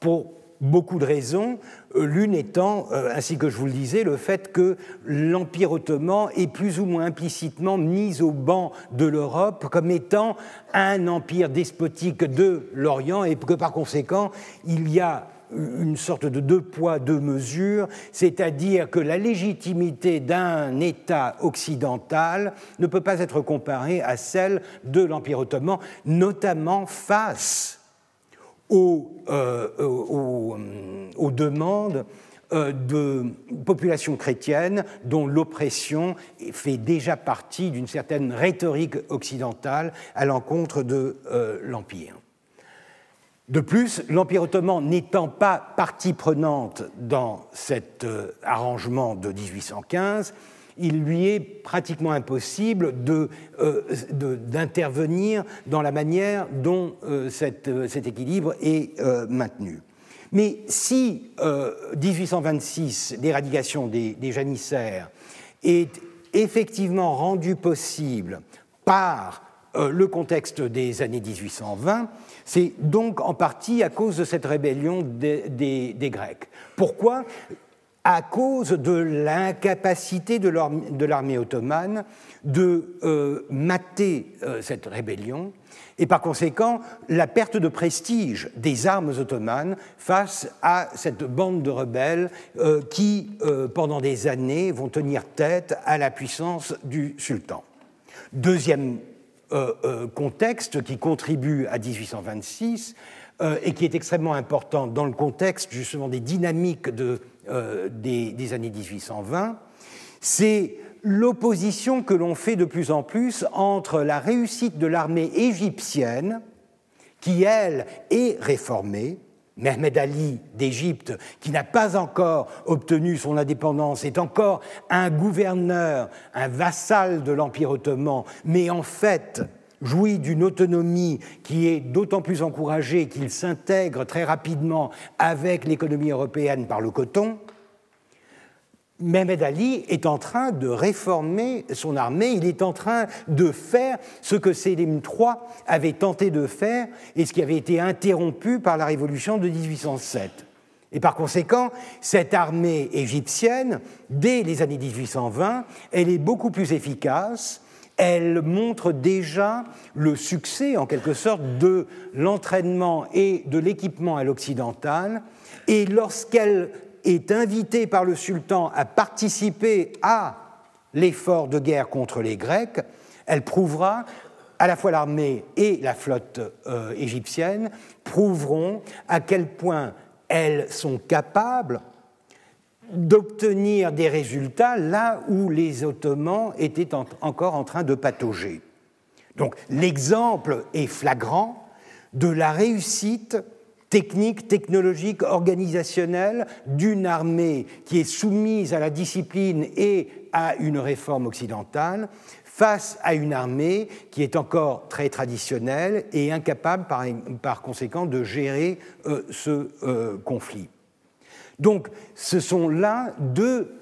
Pour beaucoup de raisons, euh, l'une étant, euh, ainsi que je vous le disais, le fait que l'Empire ottoman est plus ou moins implicitement mis au banc de l'Europe comme étant un empire despotique de l'Orient et que par conséquent, il y a une sorte de deux poids, deux mesures, c'est-à-dire que la légitimité d'un État occidental ne peut pas être comparée à celle de l'Empire ottoman, notamment face euh, euh, aux, demandes euh, de populations chrétiennes dont l'oppression fait déjà partie d'une certaine rhétorique occidentale à l'encontre de l'Empire. De plus, l'Empire ottoman n'étant pas partie prenante dans cet arrangement de 1815, il lui est pratiquement impossible d'intervenir dans la manière dont cet équilibre est maintenu. Mais si 1826, l'éradication des, janissaires, est effectivement rendu possible par euh, le contexte des années 1820, c'est donc en partie à cause de cette rébellion des, Grecs. Pourquoi? À cause de l'incapacité de l'armée ottomane de euh, mater euh, cette rébellion et par conséquent la perte de prestige des armes ottomanes face à cette bande de rebelles qui, pendant des années, vont tenir tête à la puissance du sultan. Deuxième euh, euh, contexte qui contribue à 1826 euh, et qui est extrêmement important dans le contexte justement des dynamiques de, des, des, années 1820, c'est l'opposition que l'on fait de plus en plus entre la réussite de l'armée égyptienne, qui elle est réformée, Mehmed Ali d'Égypte, qui n'a pas encore obtenu son indépendance, est encore un gouverneur, un vassal de l'Empire ottoman, mais en fait jouit d'une autonomie qui est d'autant plus encouragée qu'il s'intègre très rapidement avec l'économie européenne par le coton, Mehmed Ali est en train de réformer son armée, il est en train de faire ce que Sélim III avait tenté de faire et ce qui avait été interrompu par la révolution de 1807. Et par conséquent, cette armée égyptienne, dès les années 1820, elle est beaucoup plus efficace, elle montre déjà le succès, en quelque sorte, de l'entraînement et de l'équipement à l'occidental, et lorsqu'elle est invitée par le sultan à participer à l'effort de guerre contre les Grecs, elle prouvera, à la fois l'armée et la flotte euh, égyptienne, prouveront à quel point elles sont capables d'obtenir des résultats là où les Ottomans étaient encore en train de patauger. Donc l'exemple est flagrant de la réussite technique, technologique, organisationnelle d'une armée qui est soumise à la discipline et à une réforme occidentale face à une armée qui est encore très traditionnelle et incapable par, conséquent de gérer euh, ce euh, conflit. Donc ce sont là deux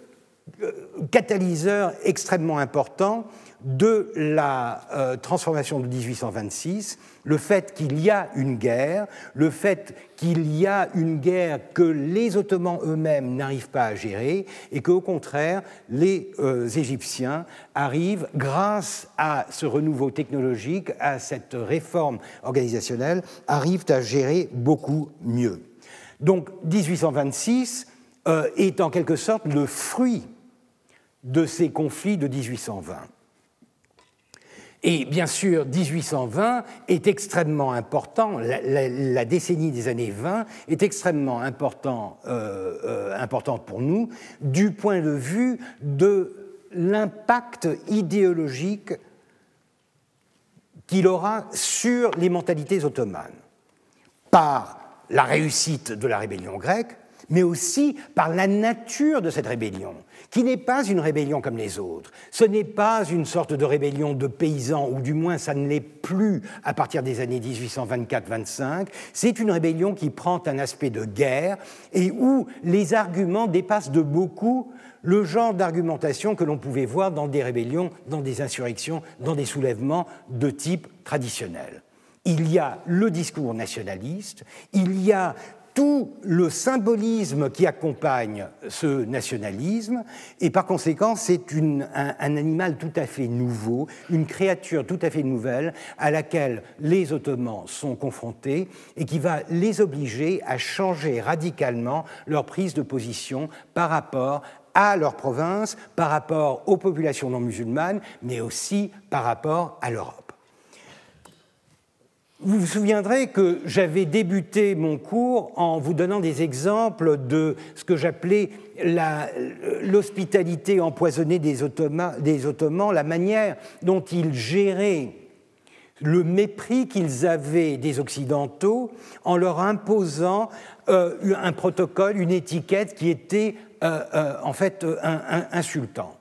euh, catalyseurs extrêmement importants de la euh, transformation de 1826, le fait qu'il y a une guerre, le fait qu'il y a une guerre que les Ottomans eux-mêmes n'arrivent pas à gérer, et qu'au contraire, les euh, Égyptiens arrivent, grâce à ce renouveau technologique, à cette réforme organisationnelle, arrivent à gérer beaucoup mieux. Donc 1826 euh, est en quelque sorte le fruit de ces conflits de 1820. Et bien sûr, 1820 est extrêmement important, la, décennie des années 20 est extrêmement euh, euh, importante pour nous du point de vue de l'impact idéologique qu'il aura sur les mentalités ottomanes, par la réussite de la rébellion grecque, mais aussi par la nature de cette rébellion, qui n'est pas une rébellion comme les autres. Ce n'est pas une sorte de rébellion de paysans, ou du moins ça ne l'est plus à partir des années 1824-25. C'est une rébellion qui prend un aspect de guerre et où les arguments dépassent de beaucoup le genre d'argumentation que l'on pouvait voir dans des rébellions, dans des insurrections, dans des soulèvements de type traditionnel il y a le discours nationaliste, il y a tout le symbolisme qui accompagne ce nationalisme, et par conséquent, c'est un, animal tout à fait nouveau, une créature tout à fait nouvelle à laquelle les Ottomans sont confrontés et qui va les obliger à changer radicalement leur prise de position par rapport à leur province, par rapport aux populations non musulmanes, mais aussi par rapport à l'Europe. Vous vous souviendrez que j'avais débuté mon cours en vous donnant des exemples de ce que j'appelais l'hospitalité empoisonnée des Ottomans, la manière dont ils géraient le mépris qu'ils avaient des Occidentaux en leur imposant euh, un protocole, une étiquette qui était euh, euh, en fait insultant.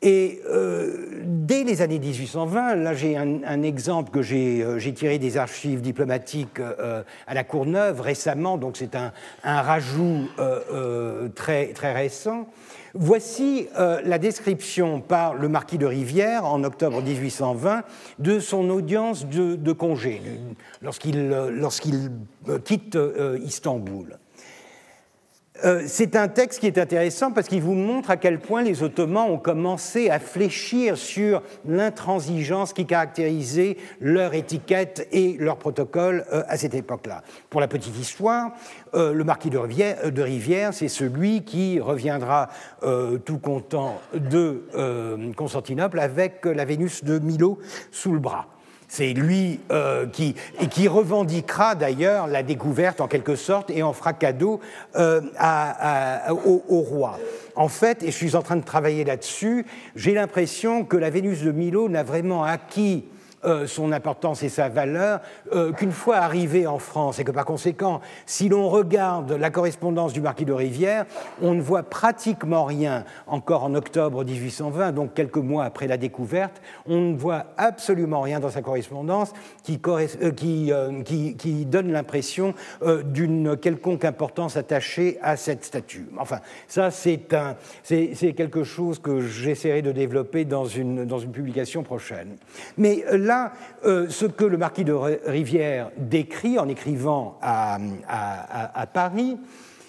Et euh, dès les années 1820, là j'ai un, exemple que euh, j'ai tiré des archives diplomatiques euh, à la Courneuve récemment, donc c'est un, rajout très, très récent. Voici la description par le marquis de Rivière en octobre 1820 de son audience de, congé lorsqu'il quitte Istanbul. Euh, c'est un texte qui est intéressant parce qu'il vous montre à quel point les Ottomans ont commencé à fléchir sur l'intransigeance qui caractérisait leur étiquette et leur protocole euh, à cette époque-là. Pour la petite histoire, euh, le marquis de Rivière, c'est celui qui reviendra tout content de Constantinople avec la Vénus de Milo sous le bras. C'est lui euh, qui, revendiquera d'ailleurs la découverte en quelque sorte et en fera cadeau euh, au, roi. En fait, et je suis en train de travailler là-dessus, j'ai l'impression que la Vénus de Milo n'a vraiment acquis euh, son importance et sa valeur euh, qu'une fois arrivé en France et que par conséquent, si l'on regarde la correspondance du marquis de Rivière, on ne voit pratiquement rien encore en octobre 1820, donc quelques mois après la découverte, on ne voit absolument rien dans sa correspondance qui, euh, donne l'impression d'une quelconque importance attachée à cette statue. Enfin, ça c'est quelque chose que j'essaierai de développer dans une, dans une publication prochaine. Mais là, euh, ce que le marquis de Rivière décrit en écrivant à, Paris,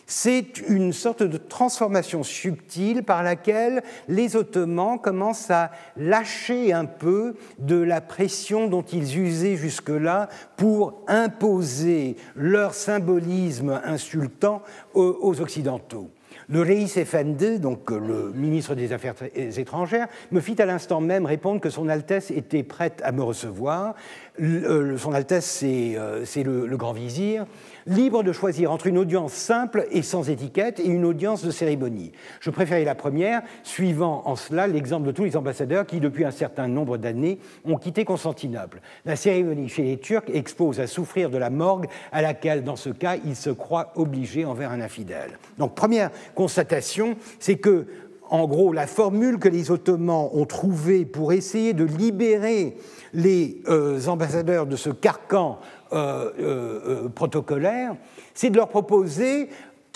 c'est une sorte de transformation subtile par laquelle les Ottomans commencent à lâcher un peu de la pression dont ils usaient jusque-là pour imposer leur symbolisme insultant aux Occidentaux. Le Reis Effendi, donc euh, le ministre des Affaires étrangères, me fit à l'instant même répondre que Son Altesse était prête à me recevoir. Euh, son Altesse, c'est euh, le grand vizir libre de choisir entre une audience simple et sans étiquette et une audience de cérémonie. Je préférais la première, suivant en cela l'exemple de tous les ambassadeurs qui, depuis un certain nombre d'années, ont quitté Constantinople. La cérémonie chez les Turcs expose à souffrir de la morgue à laquelle, dans ce cas, ils se croient obligés envers un infidèle. Donc, première constatation, c'est que en gros, la formule que les Ottomans ont trouvée pour essayer de libérer les euh, ambassadeurs de ce carcan euh, euh, protocolaire, c'est de leur proposer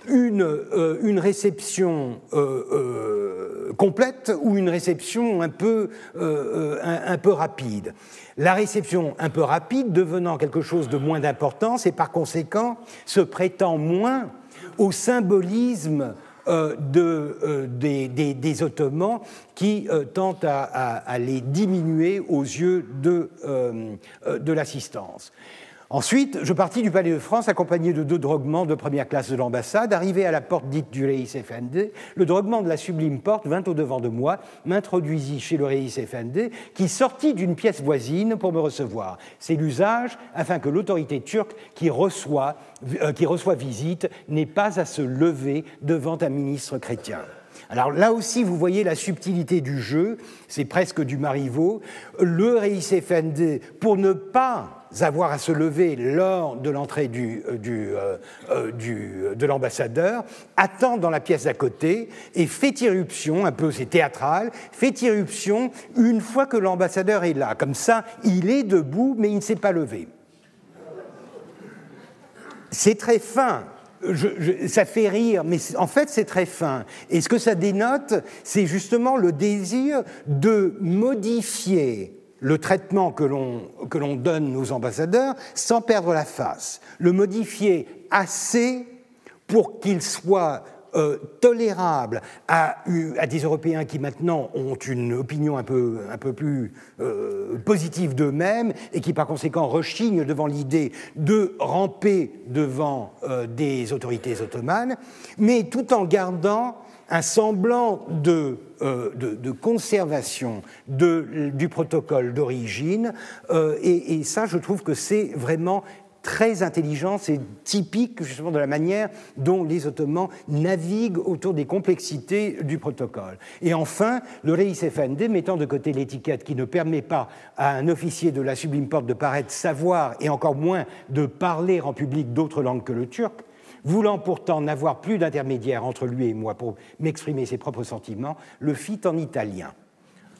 une, réception complète ou une réception un peu, un, peu rapide. La réception un peu rapide devenant quelque chose de moins d'importance et par conséquent se prêtant moins au symbolisme de, euh, des, des, Ottomans qui euh, tentent à, à, les diminuer aux yeux de, de l'assistance. Ensuite, je partis du Palais de France accompagné de deux droguements de première classe de l'ambassade. Arrivé à la porte dite du Reis Effendi, le droguement de la sublime porte vint au-devant de moi, m'introduisit chez le Reis Effendi, qui sortit d'une pièce voisine pour me recevoir. C'est l'usage afin que l'autorité turque qui reçoit, euh, qui reçoit visite n'ait pas à se lever devant un ministre chrétien. Alors là aussi, vous voyez la subtilité du jeu, c'est presque du Marivaux. Le Reis Effendi, pour ne pas avoir à se lever lors de l'entrée du, euh, euh, euh, du, de l'ambassadeur, attend dans la pièce d'à côté et fait irruption, un peu c'est théâtral, fait irruption une fois que l'ambassadeur est là. Comme ça, il est debout, mais il ne s'est pas levé. C'est très fin, ça fait rire, mais en fait c'est très fin. Et ce que ça dénote, c'est justement le désir de modifier le traitement que l'on donne aux ambassadeurs sans perdre la face, le modifier assez pour qu'il soit euh, tolérable à, des Européens qui maintenant ont une opinion un peu, un peu plus euh, positive d'eux-mêmes et qui par conséquent rechignent devant l'idée de ramper devant euh, des autorités ottomanes, mais tout en gardant un semblant de, euh, conservation du protocole d'origine. Euh, et, et, ça, je trouve que c'est vraiment très intelligent, c'est typique justement de la manière dont les Ottomans naviguent autour des complexités du protocole. Et enfin, le Reis Effendi, mettant de côté l'étiquette qui ne permet pas à un officier de la sublime porte de paraître savoir et encore moins de parler en public d'autres langues que le turc, voulant pourtant n'avoir plus d'intermédiaire entre lui et moi pour m'exprimer ses propres sentiments, le fit en italien.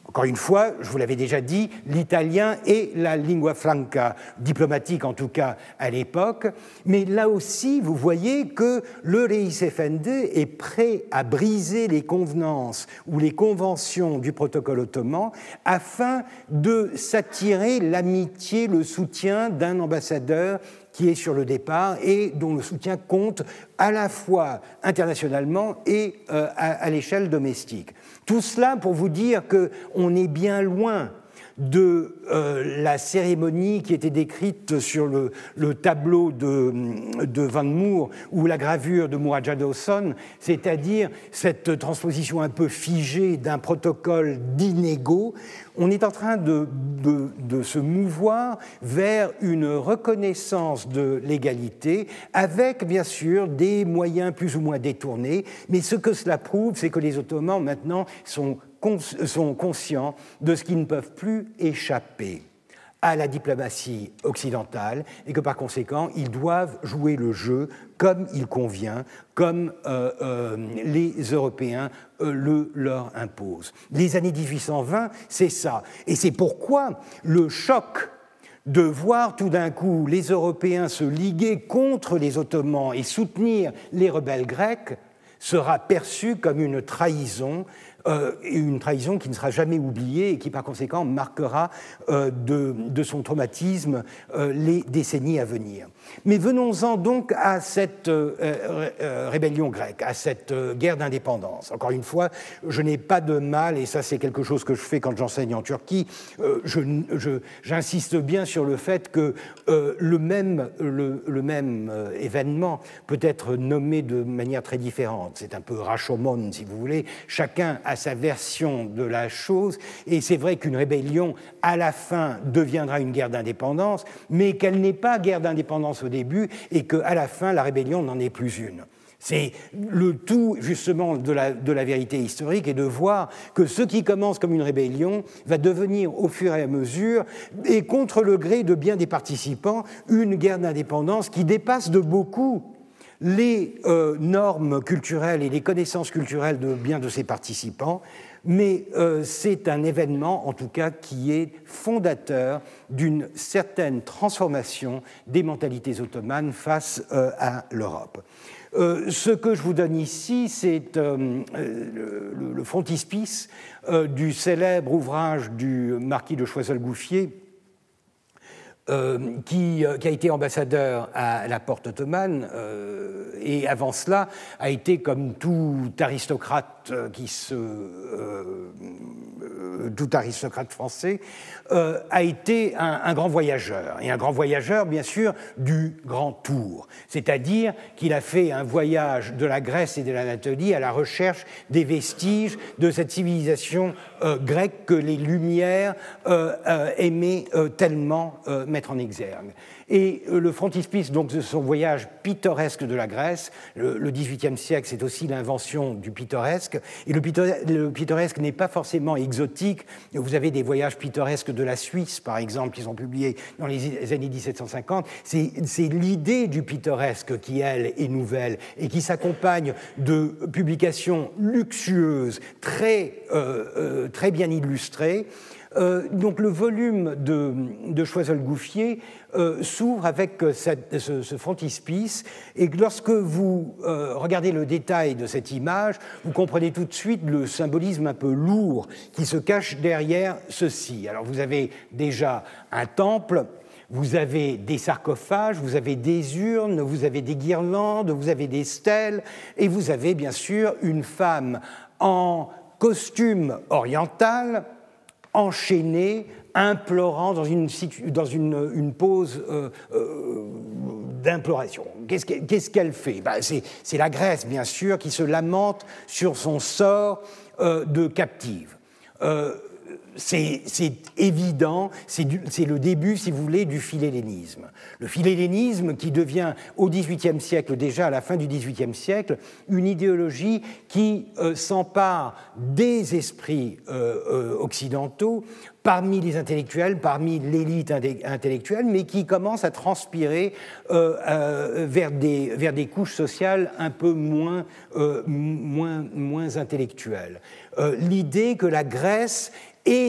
Encore une fois, je vous l'avais déjà dit, l'italien est la lingua franca, diplomatique en tout cas à l'époque, mais là aussi, vous voyez que le Reis est prêt à briser les convenances ou les conventions du protocole ottoman afin de s'attirer l'amitié, le soutien d'un ambassadeur qui est sur le départ et dont le soutien compte à la fois internationalement et euh, à l'échelle domestique. Tout cela pour vous dire qu'on est bien loin de euh, la cérémonie qui était décrite sur le, tableau de, Van Moor ou la gravure de Mourad Dawson, c'est-à-dire cette transposition un peu figée d'un protocole d'inégaux. On est en train de, de, se mouvoir vers une reconnaissance de l'égalité, avec bien sûr des moyens plus ou moins détournés, mais ce que cela prouve, c'est que les Ottomans maintenant sont sont conscients de ce qu'ils ne peuvent plus échapper à la diplomatie occidentale et que par conséquent, ils doivent jouer le jeu comme il convient, comme euh, euh, les Européens euh, le leur imposent. Les années 1820, c'est ça. Et c'est pourquoi le choc de voir tout d'un coup les Européens se liguer contre les Ottomans et soutenir les rebelles grecs sera perçu comme une trahison euh, une trahison qui ne sera jamais oubliée et qui par conséquent marquera euh, de, son traumatisme euh, les décennies à venir. Mais venons-en donc à cette rébellion grecque, à cette guerre d'indépendance. Encore une fois, je n'ai pas de mal, et ça c'est quelque chose que je fais quand j'enseigne en Turquie, j'insiste bien sur le fait que le même, le, même événement peut être nommé de manière très différente. C'est un peu Rashomon, si vous voulez. Chacun a sa version de la chose, et c'est vrai qu'une rébellion, à la fin, deviendra une guerre d'indépendance, mais qu'elle n'est pas guerre d'indépendance au début, et qu'à la fin, la rébellion n'en est plus une. C'est le tout, justement, de la, de la, vérité historique et de voir que ce qui commence comme une rébellion va devenir, au fur et à mesure, et contre le gré de bien des participants, une guerre d'indépendance qui dépasse de beaucoup les euh, normes culturelles et les connaissances culturelles de bien de ses participants, mais euh, c'est un événement, en tout cas, qui est fondateur d'une certaine transformation des mentalités ottomanes face euh, à l'Europe. ce que je vous donne ici, c'est le, frontispice du célèbre ouvrage du marquis de Choiseul-Gouffier, euh, qui, euh, qui, a été ambassadeur à la porte ottomane euh, et avant cela a été comme tout aristocrate qui se tout aristocrate français a été un, un, grand voyageur. Et un grand voyageur bien sûr du grand tour. C'est-à-dire qu'il a fait un voyage de la Grèce et de l'Anatolie à la recherche des vestiges de cette civilisation grecque que les Lumières aimaient tellement mettre en exergue. Et euh, le frontispice donc, de son voyage pittoresque de la Grèce, le XVIIIe siècle, c'est aussi l'invention du pittoresque. Et le, pittoresque n'est pas forcément exotique. Vous avez des voyages pittoresques de la Suisse, par exemple, qui sont publiés dans les années 1750. C'est l'idée du pittoresque qui, elle, est nouvelle et qui s'accompagne de publications luxueuses, très, euh, euh, très bien illustrées. Euh, donc le volume de, de Choiseul-Gouffier euh, s'ouvre avec euh, ce, frontispice et lorsque vous regardez le détail de cette image, vous comprenez tout de suite le symbolisme un peu lourd qui se cache derrière ceci. Alors vous avez déjà un temple vous avez des sarcophages, vous avez des urnes, vous avez des guirlandes, vous avez des stèles, et vous avez bien sûr une femme en costume oriental, enchaînée, implorant dans une, dans pose euh, euh, d'imploration. Qu'est-ce qu'elle fait? Ben, C'est la Grèce, bien sûr, qui se lamente sur son sort euh, de captive c'est évident, c'est le début, si vous voulez, du philhellénisme. Le philhellénisme qui devient au XVIIIe siècle, déjà à la fin du XVIIIe siècle, une idéologie qui euh, s'empare des esprits euh, euh, occidentaux parmi les intellectuels, parmi l'élite intellectuelle, mais qui commence à transpirer vers, des, couches sociales un peu moins, moins, moins intellectuelles. L'idée que la Grèce est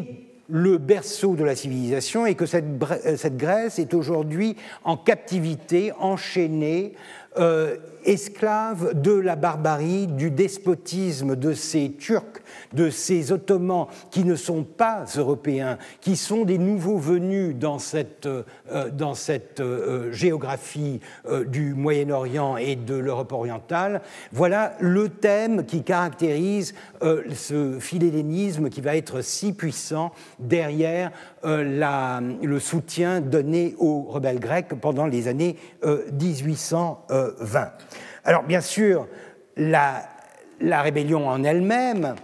le berceau de la civilisation et que cette, Grèce est aujourd'hui en captivité, enchaînée, euh, esclave de la barbarie, du despotisme de ces Turcs, de ces Ottomans qui ne sont pas européens, qui sont des nouveaux venus dans cette, euh, euh, géographie du Moyen-Orient et de l'Europe orientale. Voilà le thème qui caractérise ce philhellénisme qui va être si puissant derrière le soutien donné aux rebelles grecs pendant les années 1820. Alors bien sûr, la, rébellion en elle-même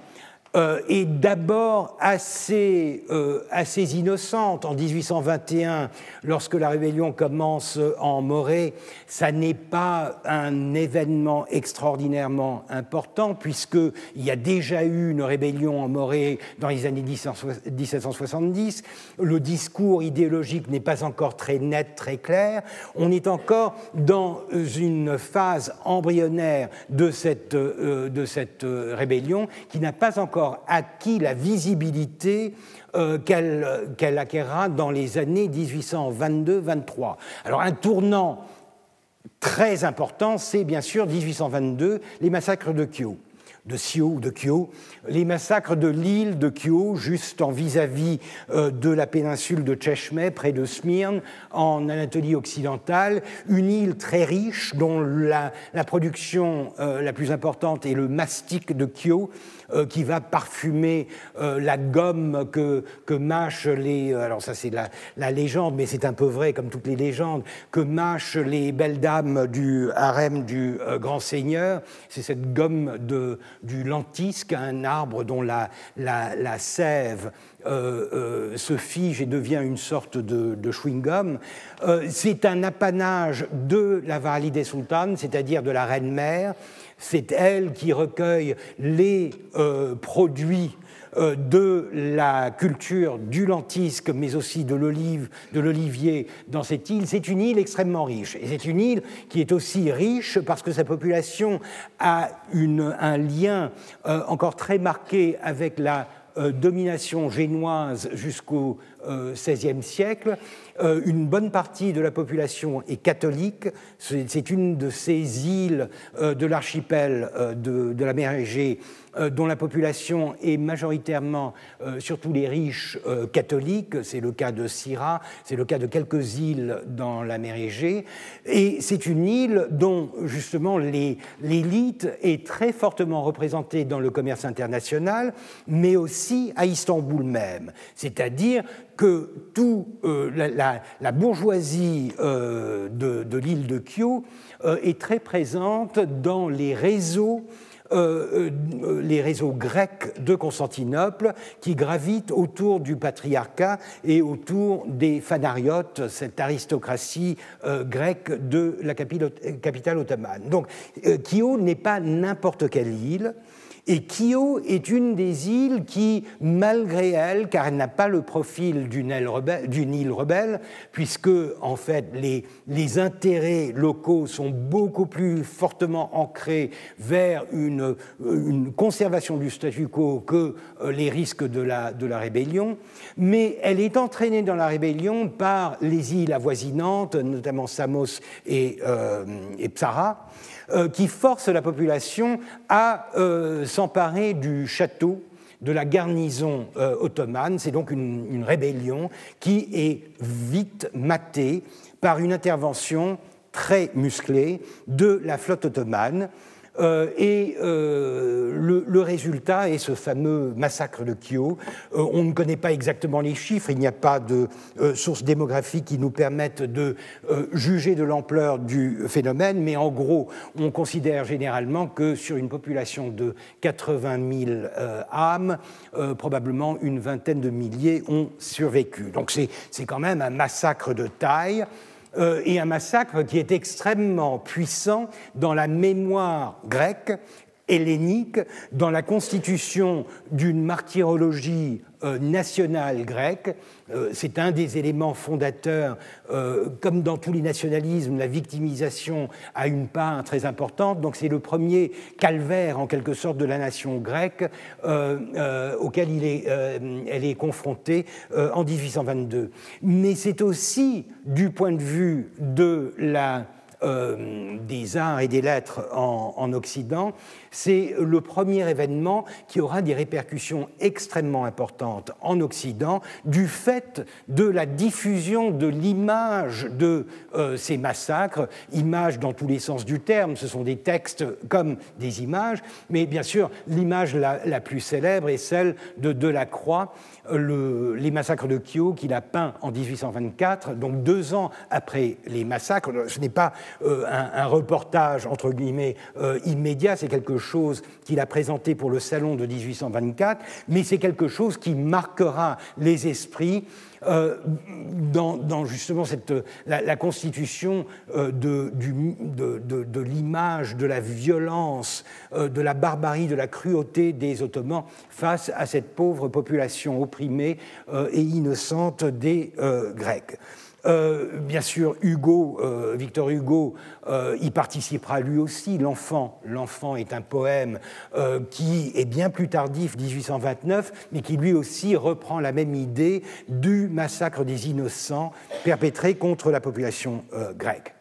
euh, est d'abord assez, euh, assez innocente. En 1821, lorsque la rébellion commence en Morée, ça n'est pas un événement extraordinairement important, puisqu'il y a déjà eu une rébellion en Morée dans les années 1770. Le discours idéologique n'est pas encore très net, très clair. On est encore dans une phase embryonnaire de cette, euh, de cette rébellion qui n'a pas encore acquis la visibilité euh, qu'elle acquérera dans les années 1822-23. Alors un tournant très important, c'est bien sûr 1822, les massacres de Kyo de Sio ou de Kyo, les massacres de l'île de Kyo, juste en vis-à-vis euh, de la péninsule de Tchechme, près de Smyrne, en Anatolie occidentale, une île très riche dont la, production euh, la plus importante est le mastic de Kyo, euh, qui va parfumer euh, la gomme que, mâchent les. Euh, alors, ça, c'est la, légende, mais c'est un peu vrai, comme toutes les légendes, que mâchent les belles dames du harem du grand seigneur. C'est cette gomme de, du lentisque, un arbre dont la, la, sève. se fige et devient une sorte de, de chewing-gum. c'est un apanage de la Valide Sultan, c'est-à-dire de la reine-mère, c'est elle qui recueille les euh, produits euh, de la culture du lentisque, mais aussi de l'olive, de l'olivier dans cette île. C'est une île extrêmement riche. Et c'est une île qui est aussi riche parce que sa population a un lien euh, encore très marqué avec la domination génoise jusqu'au XVIe siècle. Euh, une bonne partie de la population est catholique. C'est une de ces îles euh, de l'archipel euh, de, la mer Égée dont la population est majoritairement, surtout les riches, catholiques. C'est le cas de Syra, c'est le cas de quelques îles dans la mer Égée. Et c'est une île dont, justement, l'élite est très fortement représentée dans le commerce international, mais aussi à Istanbul même. C'est-à-dire que tout, euh, la, bourgeoisie euh, de, l'île de Kyo euh, est très présente dans les réseaux les réseaux grecs de Constantinople qui gravitent autour du patriarcat et autour des phanariotes, cette aristocratie grecque de la capitale ottomane. Donc, Kyo n'est pas n'importe quelle île. Et Kyo est une des îles qui, malgré elle, car elle n'a pas le profil d'une île rebelle, puisque en fait les, intérêts locaux sont beaucoup plus fortement ancrés vers une, une conservation du statu quo que euh, les risques de la, rébellion, mais elle est entraînée dans la rébellion par les îles avoisinantes, notamment Samos et, euh, Psara, euh, qui force la population à euh, s'emparer du château de la garnison euh, ottomane. C'est donc une, rébellion qui est vite matée par une intervention très musclée de la flotte ottomane et euh, le, résultat est ce fameux massacre de Kyo. Euh, on ne connaît pas exactement les chiffres, il n'y a pas de sources démographiques qui nous permettent de juger de l'ampleur du phénomène, mais en gros, on considère généralement que sur une population de 80 000 âmes, probablement une vingtaine de milliers ont survécu. Donc c'est quand même un massacre de taille. Euh, et un massacre qui est extrêmement puissant dans la mémoire grecque hellénique dans la constitution d'une martyrologie euh, nationale grecque. Euh, c'est un des éléments fondateurs. Euh, comme dans tous les nationalismes, la victimisation a une part très importante. Donc c'est le premier calvaire, en quelque sorte, de la nation grecque auquel elle est confrontée en 1822. Mais c'est aussi, du point de vue des arts et des lettres en, Occident, c'est le premier événement qui aura des répercussions extrêmement importantes en Occident du fait de la diffusion de l'image de euh, ces massacres, images dans tous les sens du terme, ce sont des textes comme des images, mais bien sûr l'image la, plus célèbre est celle de Delacroix, le, les massacres de Kyo qu'il a peint en 1824, donc deux ans après les massacres. Ce n'est pas euh, un, reportage, entre guillemets, euh, immédiat, c'est quelque chose qu'il a présenté pour le salon de 1824, mais c'est quelque chose qui marquera les esprits euh, dans, justement cette, la, constitution euh, de, de, l'image, de la violence, euh, de la barbarie, de la cruauté des Ottomans face à cette pauvre population opprimée et innocente des Grecs. Euh, bien sûr, Hugo, euh, Victor Hugo, euh, y participera lui aussi. L'enfant, l'enfant est un poème qui est bien plus tardif, 1829, mais qui lui aussi reprend la même idée du massacre des innocents perpétré contre la population grecque.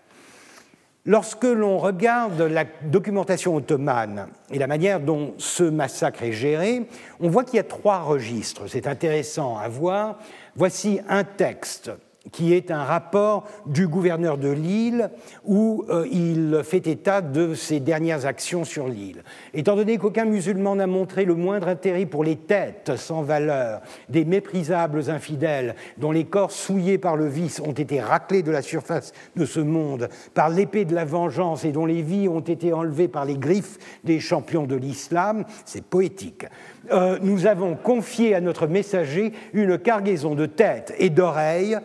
Lorsque l'on regarde la documentation ottomane et la manière dont ce massacre est géré, on voit qu'il y a trois registres. C'est intéressant à voir. Voici un texte qui est un rapport du gouverneur de l'île où euh, il fait état de ses dernières actions sur l'île. Étant donné qu'aucun musulman n'a montré le moindre intérêt pour les têtes sans valeur des méprisables infidèles dont les corps souillés par le vice ont été raclés de la surface de ce monde par l'épée de la vengeance et dont les vies ont été enlevées par les griffes des champions de l'islam, c'est poétique. Euh, nous avons confié à notre messager une cargaison de têtes et d'oreilles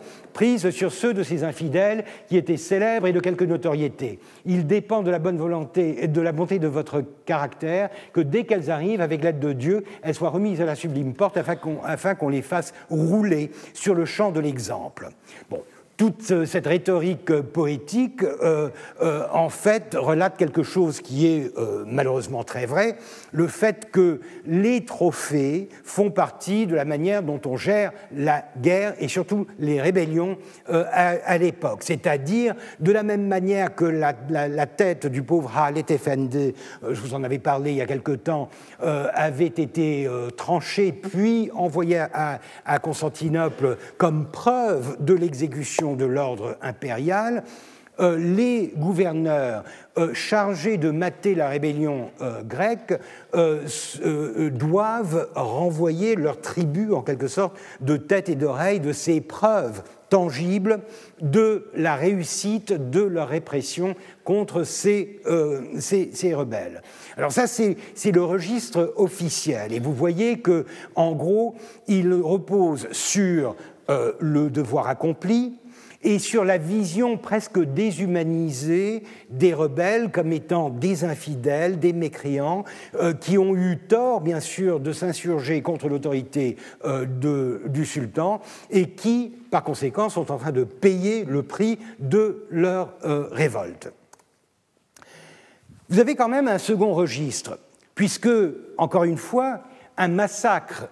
sur ceux de ces infidèles qui étaient célèbres et de quelque notoriété. Il dépend de la bonne volonté et de la bonté de votre caractère que dès qu'elles arrivent, avec l'aide de Dieu, elles soient remises à la sublime porte afin qu'on les fasse rouler sur le champ de l'exemple. Bon, toute euh, cette rhétorique euh, poétique, euh, en fait, relate quelque chose qui est malheureusement très vrai, le fait que les trophées font partie de la manière dont on gère la guerre et surtout les rébellions à, l'époque. C'est-à-dire, de la même manière que la, tête du pauvre Halet Efendi, je vous en avais parlé il y a quelque temps, avait été tranchée puis envoyée à Constantinople comme preuve de l'exécution de l'ordre impérial, euh, les gouverneurs euh, chargés de mater la rébellion euh, grecque doivent renvoyer leur tribu, en quelque sorte, de tête et d'oreille de ces preuves tangibles de la réussite de leur répression contre ces, ces, rebelles. Alors ça, c'est le registre officiel. Et vous voyez que, en gros, il repose sur le devoir accompli, et sur la vision presque déshumanisée des rebelles comme étant des infidèles, des mécréants, euh, qui ont eu tort, bien sûr, de s'insurger contre l'autorité euh, du sultan et qui, par conséquent, sont en train de payer le prix de leur euh, révolte. Vous avez quand même un second registre, puisque, encore une fois, un massacre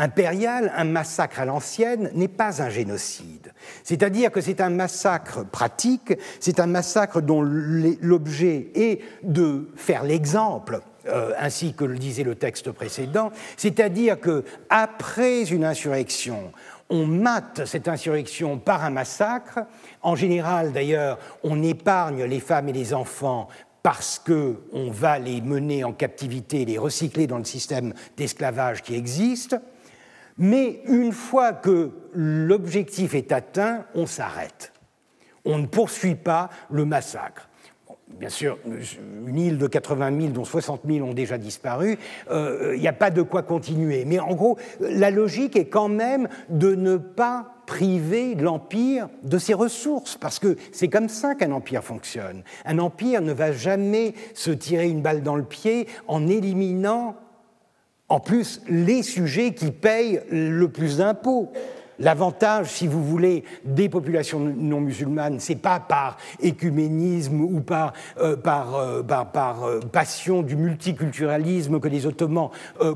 impérial, un massacre à l'ancienne n'est pas un génocide. C'est-à-dire que c'est un massacre pratique, c'est un massacre dont l'objet est de faire l'exemple euh, ainsi que le disait le texte précédent, c'est-à-dire que après une insurrection, on mate cette insurrection par un massacre. En général, d'ailleurs, on épargne les femmes et les enfants parce qu'on va les mener en captivité, les recycler dans le système d'esclavage qui existe. Mais une fois que l'objectif est atteint, on s'arrête. On ne poursuit pas le massacre. bien sûr, une île de 80 000 dont 60 000 ont déjà disparu, il n'y a pas de quoi continuer. Mais en gros, la logique est quand même de ne pas priver l'Empire de ses ressources, parce que c'est comme ça qu'un empire fonctionne. Un empire ne va jamais se tirer une balle dans le pied en éliminant en plus les sujets qui payent le plus d'impôts. L'avantage, si vous voulez, des populations non musulmanes, c'est pas par écuménisme ou par, euh, euh, par, euh, passion du multiculturalisme que les Ottomans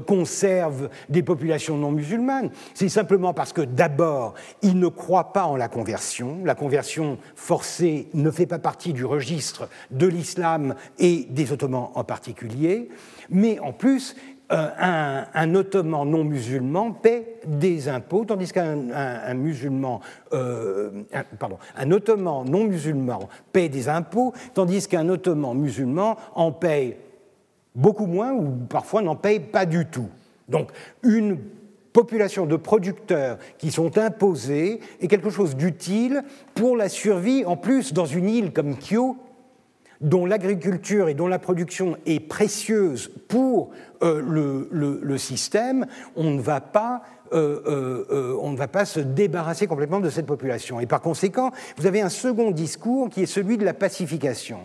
conservent des populations non musulmanes. C'est simplement parce que d'abord, ils ne croient pas en la conversion. La conversion forcée ne fait pas partie du registre de l'islam et des Ottomans en particulier. Mais en plus, euh, un, ottoman non musulman paie des impôts, tandis qu'un euh, pardon, un ottoman non musulman paie des impôts, tandis qu'un ottoman musulman en paye beaucoup moins ou parfois n'en paye pas du tout. Donc une population de producteurs qui sont imposés est quelque chose d'utile pour la survie, en plus dans une île comme Kyo, dont l'agriculture et dont la production est précieuse pour euh, le, système, on ne va pas euh, euh, on ne va pas se débarrasser complètement de cette population. Et par conséquent, vous avez un second discours qui est celui de la pacification.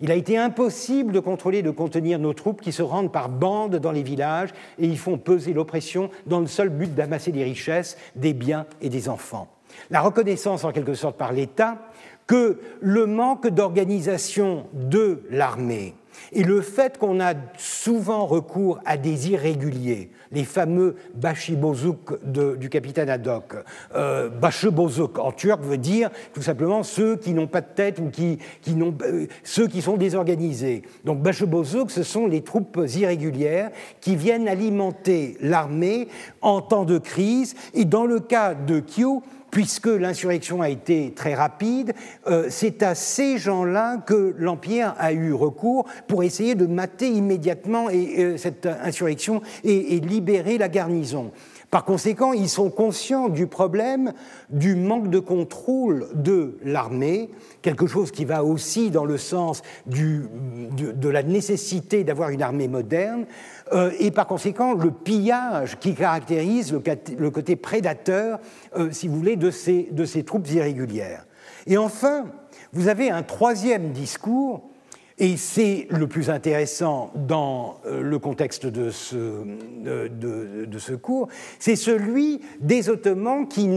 Il a été impossible de contrôler, de contenir nos troupes qui se rendent par bandes dans les villages et y font peser l'oppression dans le seul but d'amasser des richesses, des biens et des enfants. La reconnaissance en quelque sorte par l'État que le manque d'organisation de l'armée et le fait qu'on a souvent recours à des irréguliers, les fameux bashibozuk du capitaine Haddock. Euh, bashibozuk en turc veut dire tout simplement ceux qui n'ont pas de tête ou qui, qui n'ont, euh, ceux qui sont désorganisés. Donc bashibozuk, ce sont les troupes irrégulières qui viennent alimenter l'armée en temps de crise. Et dans le cas de Kyo, puisque l'insurrection a été très rapide, euh, c'est à ces gens-là que l'Empire a eu recours pour essayer de mater immédiatement euh, cette insurrection et libérer la garnison. Par conséquent, ils sont conscients du problème du manque de contrôle de l'armée, quelque chose qui va aussi dans le sens de, la nécessité d'avoir une armée moderne, euh, et par conséquent le pillage qui caractérise le, côté prédateur, euh, si vous voulez, de ces troupes irrégulières. Et enfin, vous avez un troisième discours et c'est le plus intéressant dans euh, le contexte de ce, cours, c'est celui des Ottomans qui,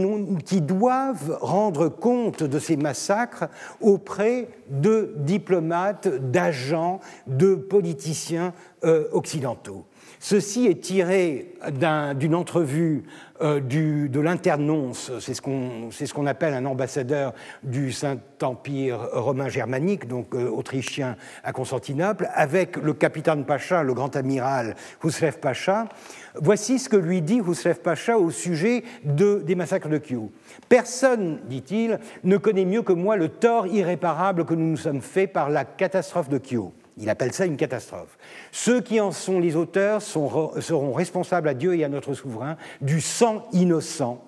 qui, doivent rendre compte de ces massacres auprès de diplomates, d'agents, de politiciens euh, occidentaux. Ceci est tiré d'une entrevue euh, de l'internonce, c'est ce qu'on appelle un ambassadeur du Saint-Empire romain germanique, donc euh, autrichien à Constantinople, avec le capitaine Pacha, le grand amiral Husrev Pacha. Voici ce que lui dit Husrev Pacha au sujet de, des massacres de Kiev. Personne, dit-il, ne connaît mieux que moi le tort irréparable que nous nous sommes faits par la catastrophe de Kiev. Il appelle ça une catastrophe. Ceux qui en sont les auteurs seront responsables à Dieu et à notre souverain du sang innocent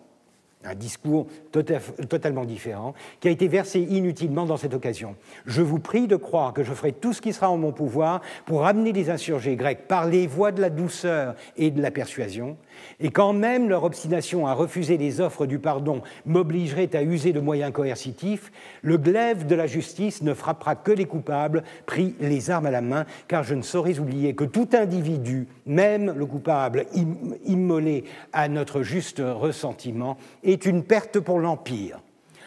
un discours tota-, totalement différent, qui a été versé inutilement dans cette occasion. Je vous prie de croire que je ferai tout ce qui sera en mon pouvoir pour amener les insurgés grecs par les voies de la douceur et de la persuasion, et quand même leur obstination à refuser les offres du pardon m'obligerait à user de moyens coercitifs, le glaive de la justice ne frappera que les coupables pris les armes à la main, car je ne saurais oublier que tout individu, même le coupable immolé à notre juste ressentiment, une perte pour l'Empire.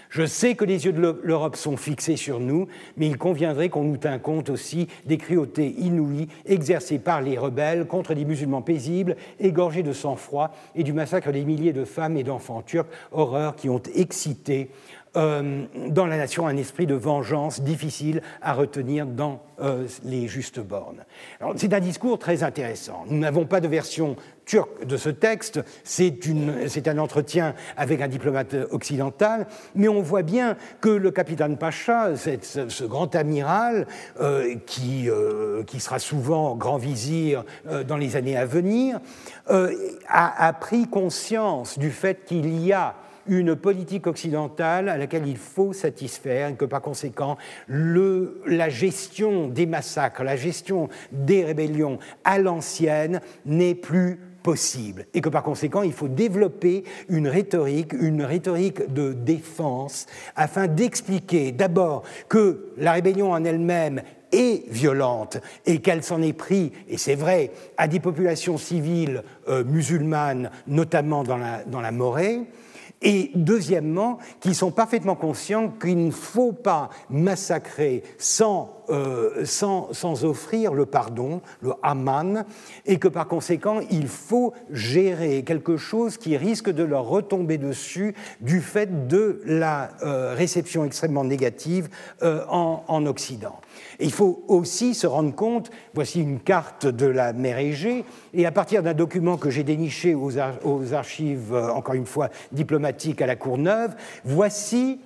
Je sais que les yeux de l'Europe sont fixés sur nous, mais il conviendrait qu'on nous tint compte aussi des cruautés inouïes exercées par les rebelles contre des musulmans paisibles, égorgés de sang-froid, et du massacre des milliers de femmes et d'enfants turcs, horreurs qui ont excité euh, dans la nation un esprit de vengeance difficile à retenir dans euh, les justes bornes. C'est un discours très intéressant. Nous n'avons pas de version turque de ce texte, c'est un entretien avec un diplomate occidental, mais on voit bien que le capitaine Pacha, ce, grand amiral euh, qui, qui, sera souvent grand vizir dans les années à venir, a, a pris conscience du fait qu'il y a une politique occidentale à laquelle il faut satisfaire et que par conséquent la gestion des massacres, la gestion des rébellions à l'ancienne n'est plus possible et que par conséquent il faut développer une rhétorique, une rhétorique de défense afin d'expliquer d'abord que la rébellion en elle-même est violente et qu'elle s'en est pris, et c'est vrai, à des populations civiles euh, musulmanes, notamment dans la, dans la Morée, et deuxièmement, qu'ils sont parfaitement conscients qu'il ne faut pas massacrer sans euh, offrir le pardon, le Haman, et que par conséquent, il faut gérer quelque chose qui risque de leur retomber dessus du fait de la euh, réception extrêmement négative euh, en, Occident. Il faut aussi se rendre compte, voici une carte de la mer Égée, et à partir d'un document que j'ai déniché aux, aux archives, encore une fois, diplomatiques à la Courneuve, voici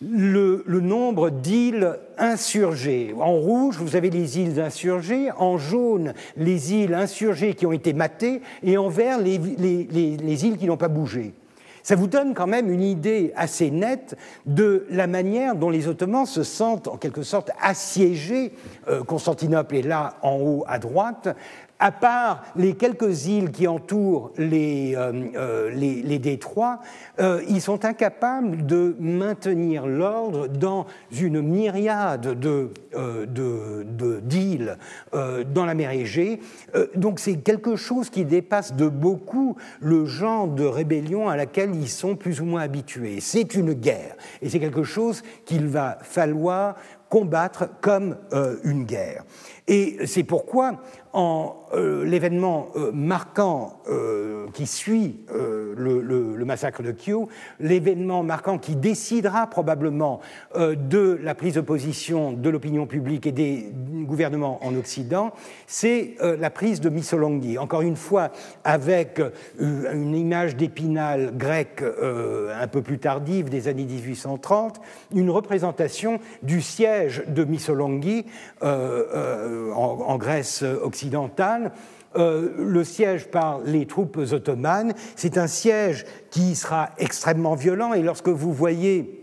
le, nombre d'îles insurgées. En rouge, vous avez les îles insurgées, en jaune, les îles insurgées qui ont été matées, et en vert, les, îles qui n'ont pas bougé. Ça vous donne quand même une idée assez nette de la manière dont les Ottomans se sentent en quelque sorte assiégés. Euh, Constantinople est là en haut à droite, à part les quelques îles qui entourent les, euh, euh, les, détroits, euh, ils sont incapables de maintenir l'ordre dans une myriade de, d'îles dans la mer Égée. donc c'est quelque chose qui dépasse de beaucoup le genre de rébellion à laquelle ils sont plus ou moins habitués. C'est une guerre et c'est quelque chose qu'il va falloir combattre comme une guerre. Et c'est pourquoi euh, l'événement euh, marquant euh, qui suit le, massacre de Kyo, l'événement marquant qui décidera probablement de la prise de position de l'opinion publique et des gouvernements en Occident, c'est la prise de Missolonghi. Encore une fois, avec une image d'épinal grec un peu plus tardive des années 1830, une représentation du siège de Missolonghi en Grèce occidentale euh, le siège par les troupes ottomanes, c'est un siège qui sera extrêmement violent et lorsque vous voyez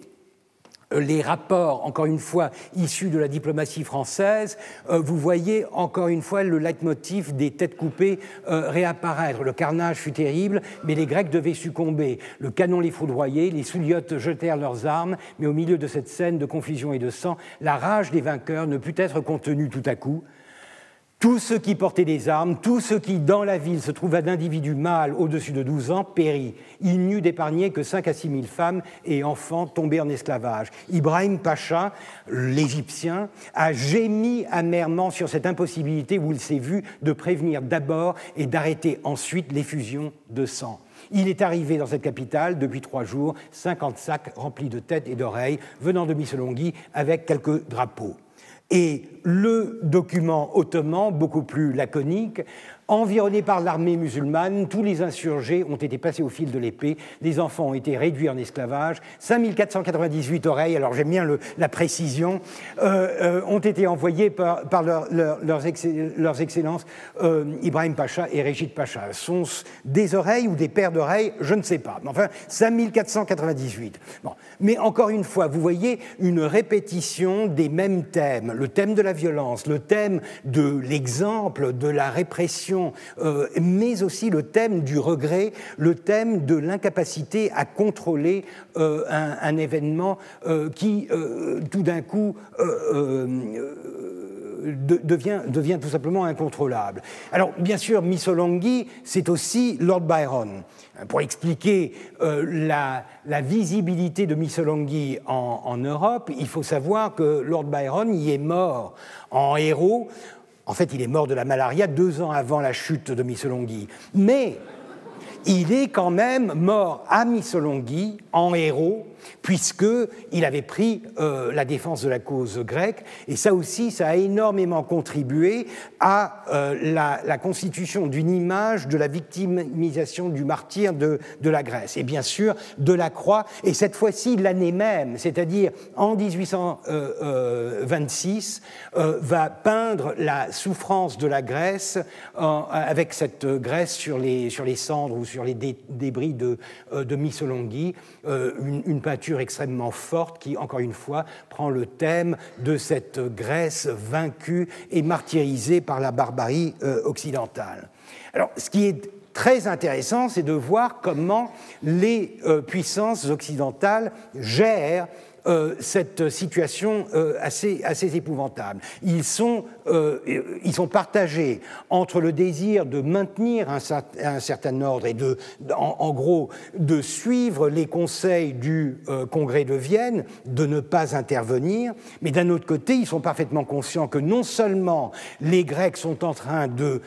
euh, les rapports, encore une fois, issus de la diplomatie française, euh, vous voyez encore une fois le leitmotiv des têtes coupées réapparaître. Le carnage fut terrible, mais les Grecs devaient succomber. Le canon les foudroyait, les souliotes jetèrent leurs armes, mais au milieu de cette scène de confusion et de sang, la rage des vainqueurs ne put être contenue tout à coup. Tous ceux qui portaient des armes, tous ceux qui, dans la ville, se trouvaient d'individus mâles au-dessus de 12 ans, périt. Il n'y eut d'épargné que 5 à 6 000 femmes et enfants tombés en esclavage. Ibrahim Pacha, l'Égyptien, a gémi amèrement sur cette impossibilité où il s'est vu de prévenir d'abord et d'arrêter ensuite l'effusion de sang. Il est arrivé dans cette capitale depuis trois jours 50 sacs remplis de têtes et d'oreilles venant de Missolonghi avec quelques drapeaux. Et le document ottoman, beaucoup plus laconique, Environnés par l'armée musulmane, tous les insurgés ont été passés au fil de l'épée, les enfants ont été réduits en esclavage, 5498 oreilles, alors j'aime bien la précision, euh, euh, ont été envoyées par, leurs, excellences euh, Ibrahim Pacha et Régit Pacha. Sont des oreilles ou des paires d'oreilles? Je ne sais pas. Mais enfin, 5498. Bon. Mais encore une fois, vous voyez une répétition des mêmes thèmes, le thème de la violence, le thème de l'exemple, de la répression euh, mais aussi le thème du regret, le thème de l'incapacité à contrôler euh, un, événement euh, qui, tout d'un coup, devient, tout simplement incontrôlable. Alors, bien sûr, Missolonghi, c'est aussi Lord Byron. Pour expliquer la, visibilité de Missolonghi en, Europe, il faut savoir que Lord Byron y est mort en héros en fait, il est mort de la malaria deux ans avant la chute de Missolonghi. Mais il est quand même mort à Missolonghi en héros puisqu'il avait pris euh, la défense de la cause grecque, et ça aussi, ça a énormément contribué à euh, la, constitution d'une image de la victimisation du martyr de, de, la Grèce, et bien sûr de la croix, et cette fois-ci l'année même, c'est-à-dire en 1826, euh, va peindre la souffrance de la Grèce avec cette Grèce sur les, sur les cendres ou sur les débris de, de Missolonghi, une, peinture extrêmement forte qui, encore une fois, prend le thème de cette Grèce vaincue et martyrisée par la barbarie occidentale. Alors, ce qui est très intéressant, c'est de voir comment les puissances occidentales gèrent euh, cette situation euh, assez, épouvantable. Ils sont, euh, ils sont partagés entre le désir de maintenir un, certain ordre et en, gros, de suivre les conseils du Congrès de Vienne, de ne pas intervenir, mais d'un autre côté, ils sont parfaitement conscients que non seulement les Grecs sont en train de,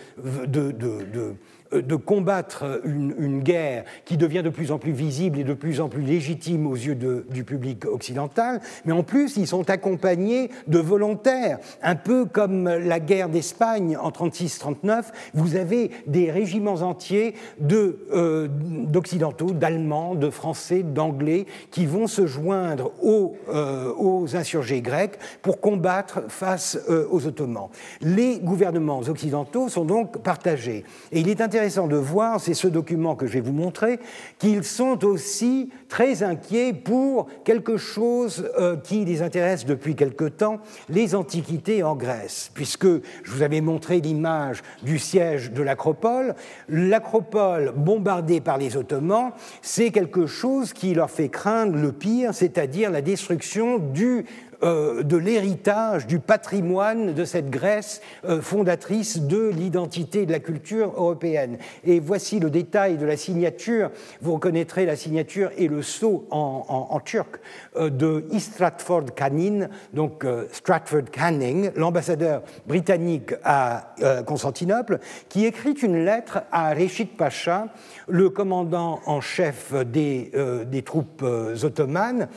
de combattre une, guerre qui devient de plus en plus visible et de plus en plus légitime aux yeux du public occidental, mais en plus ils sont accompagnés de volontaires, un peu comme la guerre d'Espagne en 36-39. Vous avez des régiments entiers euh, d'occidentaux, d'Allemands, de Français, d'Anglais qui vont se joindre aux, euh, insurgés grecs pour combattre face aux Ottomans. Les gouvernements occidentaux sont donc partagés et il est intéressant intéressant de voir, c'est ce document que je vais vous montrer, qu'ils sont aussi très inquiets pour quelque chose euh, qui les intéresse depuis quelque temps, les antiquités en Grèce, puisque je vous avais montré l'image du siège de l'Acropole. L'Acropole bombardée par les Ottomans, c'est quelque chose qui leur fait craindre le pire, c'est-à-dire la destruction du euh, de l'héritage, du patrimoine de cette Grèce euh, fondatrice de l'identité de la culture européenne. Et voici le détail de la signature. Vous reconnaîtrez la signature et le sceau en, turc euh, de Istratford Canin, donc Stratford Canning, l'ambassadeur britannique à Constantinople, qui écrit une lettre à Reshid Pacha, le commandant en chef des, des troupes ottomanes,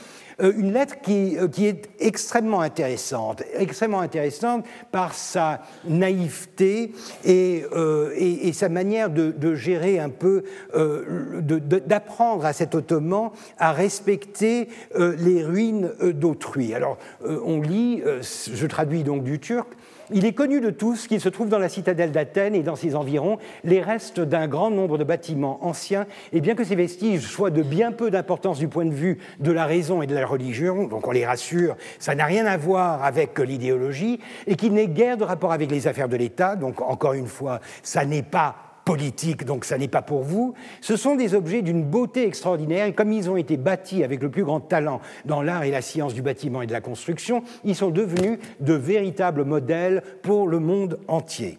une lettre euh, qui, est extrêmement intéressante, extrêmement intéressante par sa naïveté et, euh, sa manière de, gérer un peu, d'apprendre à cet ottoman à respecter les ruines d'autrui. Alors, on lit, je traduis donc du turc, il est connu de tous qu'il se trouve dans la citadelle d'Athènes et dans ses environs les restes d'un grand nombre de bâtiments anciens, et bien que ces vestiges soient de bien peu d'importance du point de vue de la raison et de la religion, donc on les rassure, ça n'a rien à voir avec l'idéologie, et qu'il n'ait guère de rapport avec les affaires de l'État, donc encore une fois, ça n'est pas politique, donc ça n'est pas pour vous. Ce sont des objets d'une beauté extraordinaire et comme ils ont été bâtis avec le plus grand talent dans l'art et la science du bâtiment et de la construction, ils sont devenus de véritables modèles pour le monde entier.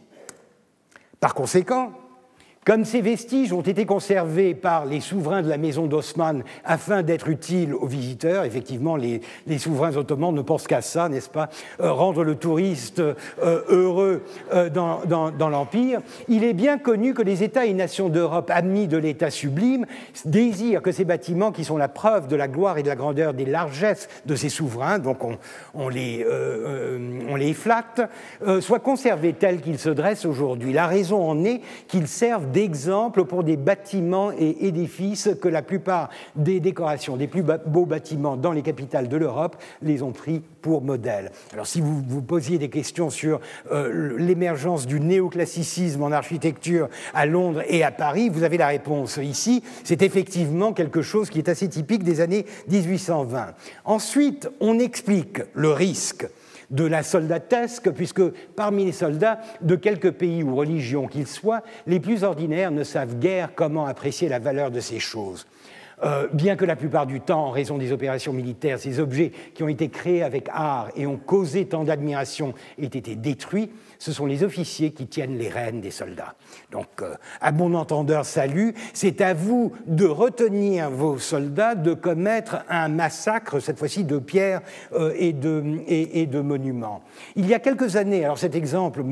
Par conséquent, comme ces vestiges ont été conservés par les souverains de la maison d'Osman afin d'être utiles aux visiteurs, effectivement, les, souverains ottomans ne pensent qu'à ça, n'est-ce pas euh, Rendre le touriste euh, heureux euh, dans, l'Empire. Il est bien connu que les États et nations d'Europe, amis de l'État sublime, désirent que ces bâtiments, qui sont la preuve de la gloire et de la grandeur, des largesses de ces souverains, donc on, on les, on les flatte, soient conservés tels qu'ils se dressent aujourd'hui. La raison en est qu'ils servent d'exemple pour des bâtiments et édifices que la plupart des décorations des plus beaux bâtiments dans les capitales de l'Europe les ont pris pour modèle. Alors si vous vous posiez des questions sur euh, l'émergence du néoclassicisme en architecture à Londres et à Paris, vous avez la réponse ici. C'est effectivement quelque chose qui est assez typique des années 1820. Ensuite, on explique le risque de la soldatesque, puisque parmi les soldats de quelques pays ou religions qu'ils soient, les plus ordinaires ne savent guère comment apprécier la valeur de ces choses. Euh, bien que la plupart du temps, en raison des opérations militaires, ces objets qui ont été créés avec art et ont causé tant d'admiration aient été détruits, ce sont les officiers qui tiennent les rênes des soldats. Donc, euh, à bon entendeur, salut, c'est à vous de retenir vos soldats de commettre un massacre, cette fois-ci de pierres euh, et, de, monuments. Il y a quelques années, alors cet exemple,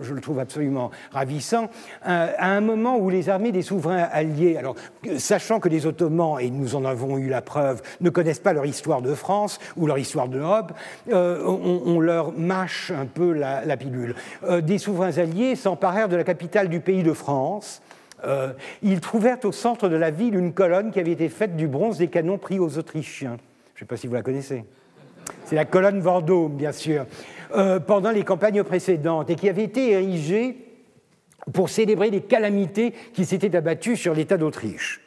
je, le trouve absolument ravissant, euh, à un moment où les armées des souverains alliés, alors sachant que les Ottomans, et nous en avons eu la preuve, ne connaissent pas leur histoire de France ou leur histoire d'Europe, on, leur mâche un peu la pilule. Euh, des souverains alliés s'emparèrent de la capitale du pays de France. Euh, ils trouvèrent au centre de la ville une colonne qui avait été faite du bronze des canons pris aux Autrichiens. Je ne sais pas si vous la connaissez. C'est la colonne Vendôme, bien sûr, euh, pendant les campagnes précédentes, et qui avait été érigée pour célébrer les calamités qui s'étaient abattues sur l'État d'Autriche.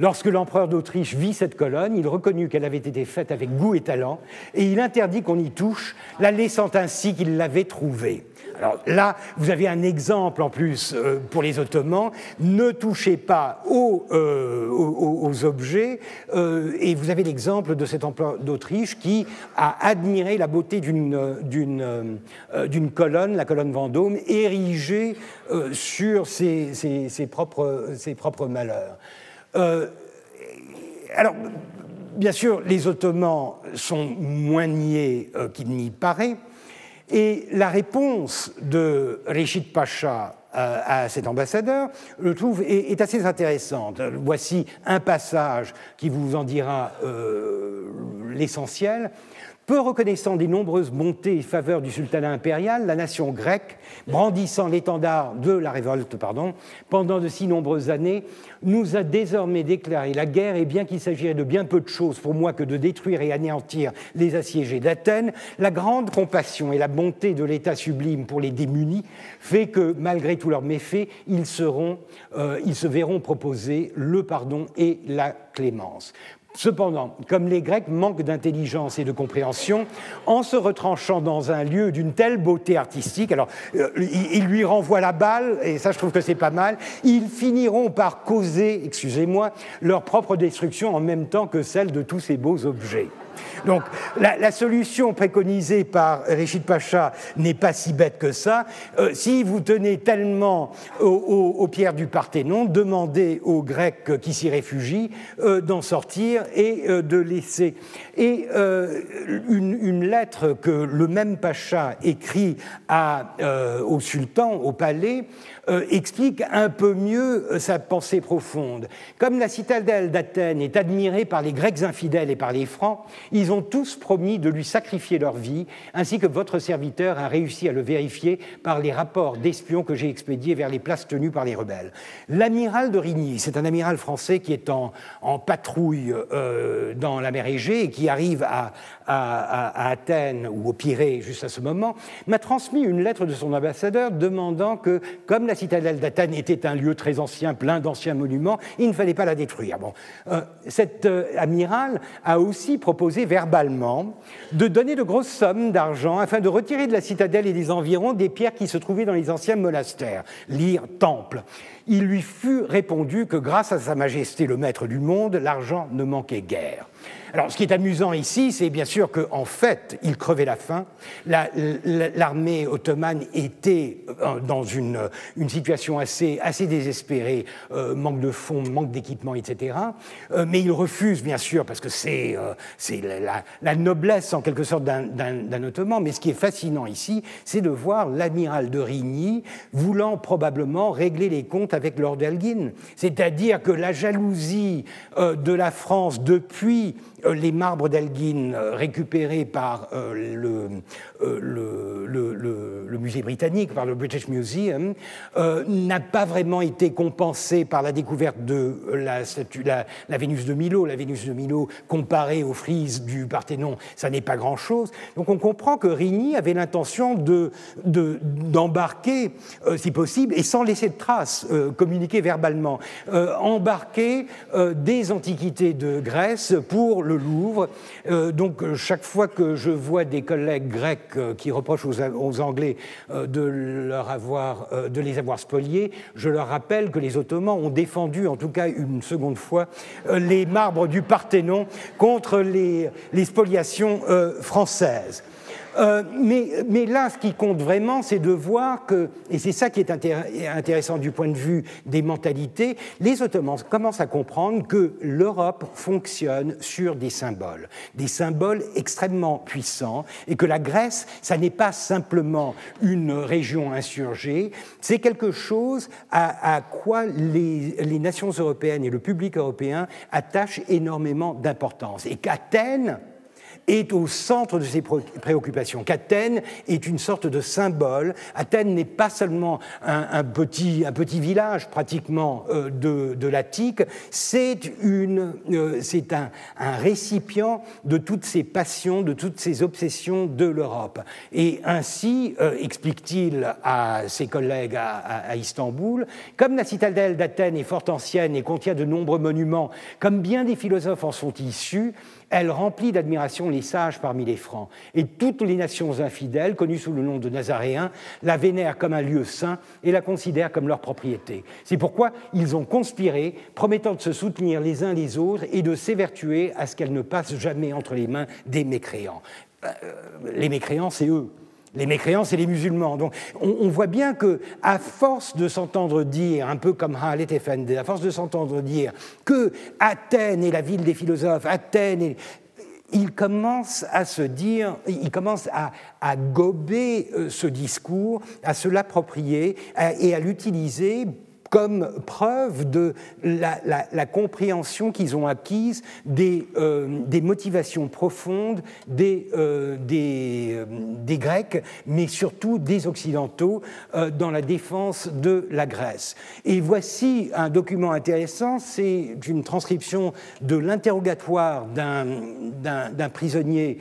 Lorsque l'empereur d'Autriche vit cette colonne, il reconnut qu'elle avait été faite avec goût et talent, et il interdit qu'on y touche, la laissant ainsi qu'il l'avait trouvée. Alors là, vous avez un exemple en plus euh, pour les Ottomans. Ne touchez pas aux, euh, objets. Euh, et vous avez l'exemple de cet empereur d'Autriche qui a admiré la beauté d'une colonne, la colonne Vendôme, érigée sur ses, propres, ses propres malheurs. Euh, alors, bien sûr, les Ottomans sont moins niais euh, qu'il n'y paraît, et la réponse de Reshid Pacha euh, à cet ambassadeur, je trouve, est, assez intéressante. Voici un passage qui vous en dira l'essentiel. Peu reconnaissant des nombreuses bontés et faveurs du sultanat impérial, la nation grecque, brandissant l'étendard de la révolte pendant de si nombreuses années, nous a désormais déclaré la guerre, et bien qu'il s'agirait de bien peu de choses pour moi que de détruire et anéantir les assiégés d'Athènes, la grande compassion et la bonté de l'État sublime pour les démunis fait que, malgré tous leurs méfaits, ils, euh, ils se verront proposer le pardon et la clémence. Cependant, comme les Grecs manquent d'intelligence et de compréhension, en se retranchant dans un lieu d'une telle beauté artistique, alors euh, ils lui renvoient la balle, et ça je trouve que c'est pas mal, ils finiront par causer, excusez-moi, leur propre destruction en même temps que celle de tous ces beaux objets. Donc la, solution préconisée par Rachid Pacha n'est pas si bête que ça. Euh, si vous tenez tellement aux, pierres du Parthénon, demandez aux Grecs qui s'y réfugient euh, d'en sortir et euh, de laisser. Et une, une, lettre que le même Pacha écrit à, au sultan, au palais, explique un peu mieux sa pensée profonde. Comme la citadelle d'Athènes est admirée par les Grecs infidèles et par les Francs, ils ont tous promis de lui sacrifier leur vie, ainsi que votre serviteur a réussi à le vérifier par les rapports d'espions que j'ai expédiés vers les places tenues par les rebelles. L'amiral de Rigny, c'est un amiral français qui est en, patrouille euh, dans la mer Égée et qui arrive à, à, Athènes ou au Pirée juste à ce moment, m'a transmis une lettre de son ambassadeur demandant que, comme la citadelle d'Athènes était un lieu très ancien, plein d'anciens monuments, il ne fallait pas la détruire. Bon, euh, cet euh, amiral a aussi proposé verbalement de donner de grosses sommes d'argent afin de retirer de la citadelle et des environs des pierres qui se trouvaient dans les anciens monastères, lire temple. Il lui fut répondu que grâce à Sa Majesté le Maître du Monde, l'argent ne manquait guère. Alors, ce qui est amusant ici, c'est bien sûr qu'en fait, il crevait la faim. L'armée ottomane était euh, dans une, situation assez, désespérée, euh, manque de fonds, manque d'équipement, etc. Euh, mais il refuse, bien sûr, parce que c'est la, la, noblesse en quelque sorte d'un ottoman. Mais ce qui est fascinant ici, c'est de voir l'amiral de Rigny voulant probablement régler les comptes avec Lord Elgin. C'est-à-dire que la jalousie de la France depuis les marbres d'Elgin euh, récupérés par euh, le, musée britannique, par le British Museum, n'a pas vraiment été compensé par la découverte de la, statue, Vénus de Milo. La Vénus de Milo, comparée aux frises du Parthénon, ça n'est pas grand-chose. Donc on comprend que Rigny avait l'intention d'embarquer, de, si possible, et sans laisser de traces, communiquer verbalement, embarquer des antiquités de Grèce pour le Louvre. Euh, donc euh, chaque fois que je vois des collègues grecs euh, qui reprochent aux, Anglais de, les avoir spoliés, je leur rappelle que les Ottomans ont défendu, en tout cas une seconde fois, les marbres du Parthénon contre les spoliations françaises. Euh, mais, là, ce qui compte vraiment, c'est de voir que, et c'est ça qui est intéressant du point de vue des mentalités, les Ottomans commencent à comprendre que l'Europe fonctionne sur des symboles, des symboles extrêmement puissants, et que la Grèce, ça n'est pas simplement une région insurgée, c'est quelque chose à, quoi les, les nations européennes et le public européen attachent énormément d'importance. Et qu'Athènes, est au centre de ses préoccupations, qu'Athènes est une sorte de symbole. Athènes n'est pas seulement un, petit, village pratiquement euh, de, de l'Attique, c'est euh, un, un, récipient de toutes ces passions, de toutes ces obsessions de l'Europe. Et ainsi, euh, explique-t-il à ses collègues à, à, Istanbul, comme la citadelle d'Athènes est fort ancienne et contient de nombreux monuments, comme bien des philosophes en sont issus, elle remplit d'admiration les sages parmi les Francs. Et toutes les nations infidèles, connues sous le nom de Nazaréens, la vénèrent comme un lieu saint et la considèrent comme leur propriété. C'est pourquoi ils ont conspiré, promettant de se soutenir les uns les autres et de s'évertuer à ce qu'elle ne passe jamais entre les mains des mécréants. Euh, les mécréants, c'est eux. Les mécréants, c'est les musulmans. Donc, on, voit bien que, à force de s'entendre dire, un peu comme Halet Effendi, à force de s'entendre dire que Athènes est la ville des philosophes, Athènes il commence à se dire, il commence à, à gober euh, ce discours, à se l'approprier et à l'utiliser comme preuve de la, compréhension qu'ils ont acquise des, euh, des motivations profondes des, euh, des, euh, des, Grecs, mais surtout des Occidentaux, dans la défense de la Grèce. Et voici un document intéressant, c'est une transcription de l'interrogatoire d'un prisonnier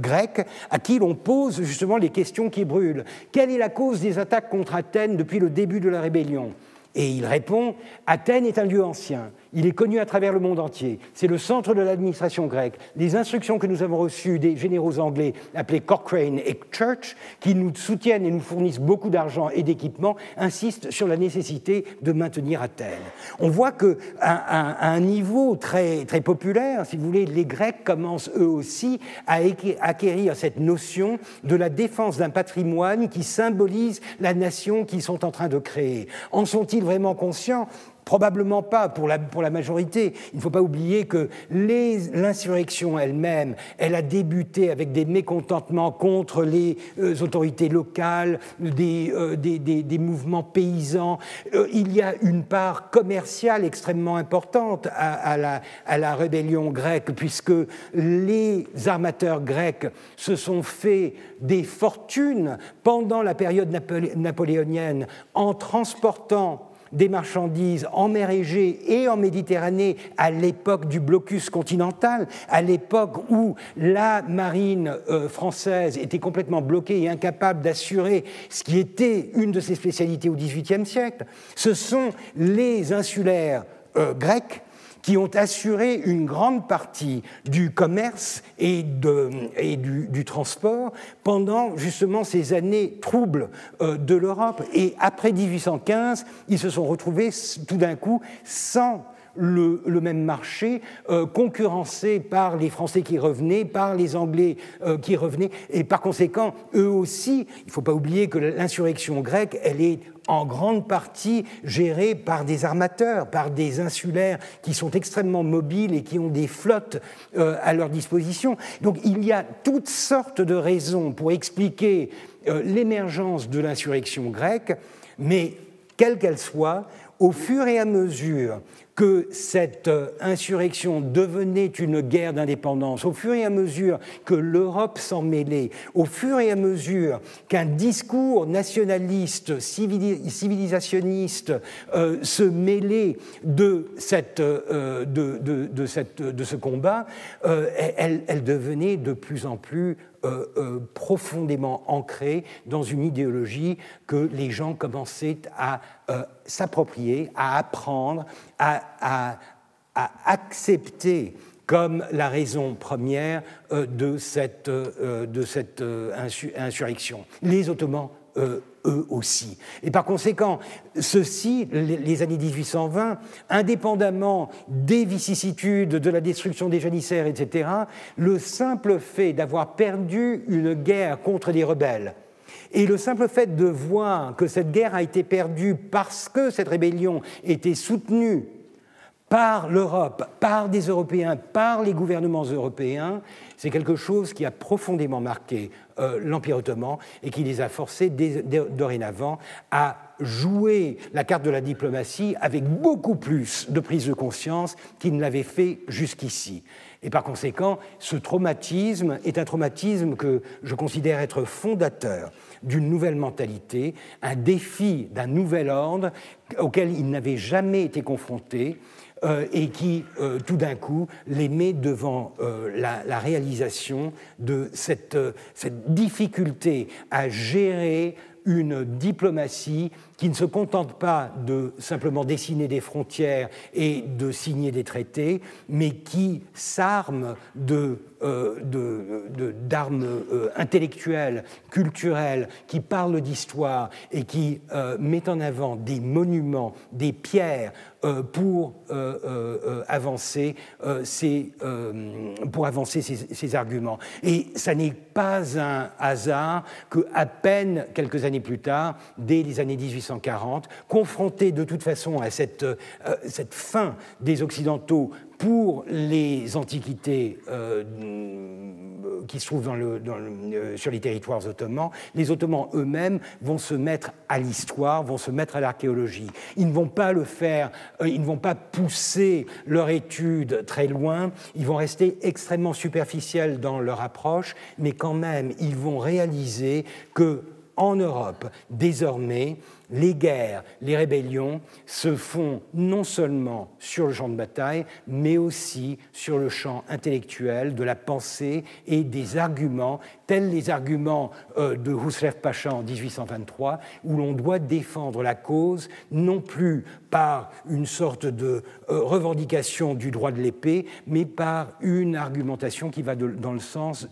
grec à qui l'on pose justement les questions qui brûlent. Quelle est la cause des attaques contre Athènes depuis le début de la rébellion? Et il répond, Athènes est un lieu ancien, il est connu à travers le monde entier. C'est le centre de l'administration grecque. Les instructions que nous avons reçues des généraux anglais appelés Cochrane et Church, qui nous soutiennent et nous fournissent beaucoup d'argent et d'équipements, insistent sur la nécessité de maintenir Athènes. On voit qu'à à un niveau très, très populaire, si vous voulez, les Grecs commencent eux aussi à acquérir cette notion de la défense d'un patrimoine qui symbolise la nation qu'ils sont en train de créer. En sont-ils vraiment conscients? Probablement pas pour la, pour la majorité. Il ne faut pas oublier que l'insurrection elle-même, elle a débuté avec des mécontentements contre les euh, autorités locales, des, euh, des, des, mouvements paysans. Euh, il y a une part commerciale extrêmement importante à, la, à la rébellion grecque, puisque les armateurs grecs se sont fait des fortunes pendant la période napoléonienne en transportant des marchandises en mer Égée et en Méditerranée à l'époque du blocus continental, à l'époque où la marine euh, française était complètement bloquée et incapable d'assurer ce qui était une de ses spécialités au XVIIIe siècle, ce sont les insulaires euh, grecs qui ont assuré une grande partie du commerce et, du, transport pendant justement ces années troubles euh, de l'Europe. Et après 1815, ils se sont retrouvés tout d'un coup sans le, même marché, euh, concurrencé par les Français qui revenaient, par les Anglais euh, qui revenaient, et par conséquent, eux aussi, il ne faut pas oublier que l'insurrection grecque, elle est en grande partie gérée par des armateurs, par des insulaires qui sont extrêmement mobiles et qui ont des flottes euh, à leur disposition. Donc il y a toutes sortes de raisons pour expliquer l'émergence de l'insurrection grecque, mais quelle qu'elle soit, au fur et à mesure que cette euh, insurrection devenait une guerre d'indépendance, au fur et à mesure que l'Europe s'en mêlait, au fur et à mesure qu'un discours nationaliste, civilisationniste euh, se mêlait de, euh, ce combat, elle, devenait de plus en plus profondément ancrée dans une idéologie que les gens commençaient à s'approprier, à apprendre, à, accepter comme la raison première euh, de cette, euh, de cette euh, insurrection. Les Ottomans, eux aussi. Et par conséquent, ceci, les années 1820, indépendamment des vicissitudes, de la destruction des janissaires, etc., le simple fait d'avoir perdu une guerre contre des rebelles, et le simple fait de voir que cette guerre a été perdue parce que cette rébellion était soutenue par l'Europe, par des Européens, par les gouvernements européens, c'est quelque chose qui a profondément marqué euh, l'Empire ottoman et qui les a forcés dorénavant à joué la carte de la diplomatie avec beaucoup plus de prise de conscience qu'il ne l'avait fait jusqu'ici. Et par conséquent, ce traumatisme est un traumatisme que je considère être fondateur d'une nouvelle mentalité, un défi d'un nouvel ordre auquel il n'avait jamais été confronté euh, et qui, euh, tout d'un coup, les met devant euh, la, réalisation de cette difficulté à gérer une diplomatie qui ne se contente pas de simplement dessiner des frontières et de signer des traités, mais qui s'arme de euh, d'armes euh, intellectuelles, culturelles, qui parlent d'histoire et qui euh, met en avant des monuments, des pierres pour, avancer ces, pour avancer arguments. Et ça n'est pas un hasard que, à peine quelques années plus tard, dès les années 1840, confrontés de toute façon à cette, cette fin des Occidentaux pour les antiquités euh, qui se trouvent euh, sur les territoires ottomans, les Ottomans eux-mêmes vont se mettre à l'histoire, vont se mettre à l'archéologie. Ils ne vont pas le faire, euh, ils ne vont pas pousser leur étude très loin, ils vont rester extrêmement superficiels dans leur approche, mais quand même, ils vont réaliser que en Europe, désormais, les guerres, les rébellions se font non seulement sur le champ de bataille, mais aussi sur le champ intellectuel de la pensée et des arguments, tels les arguments euh, de Husrev Pacha en 1823, où l'on doit défendre la cause non plus par une sorte de euh, revendication du droit de l'épée, mais par une argumentation qui va dans le sens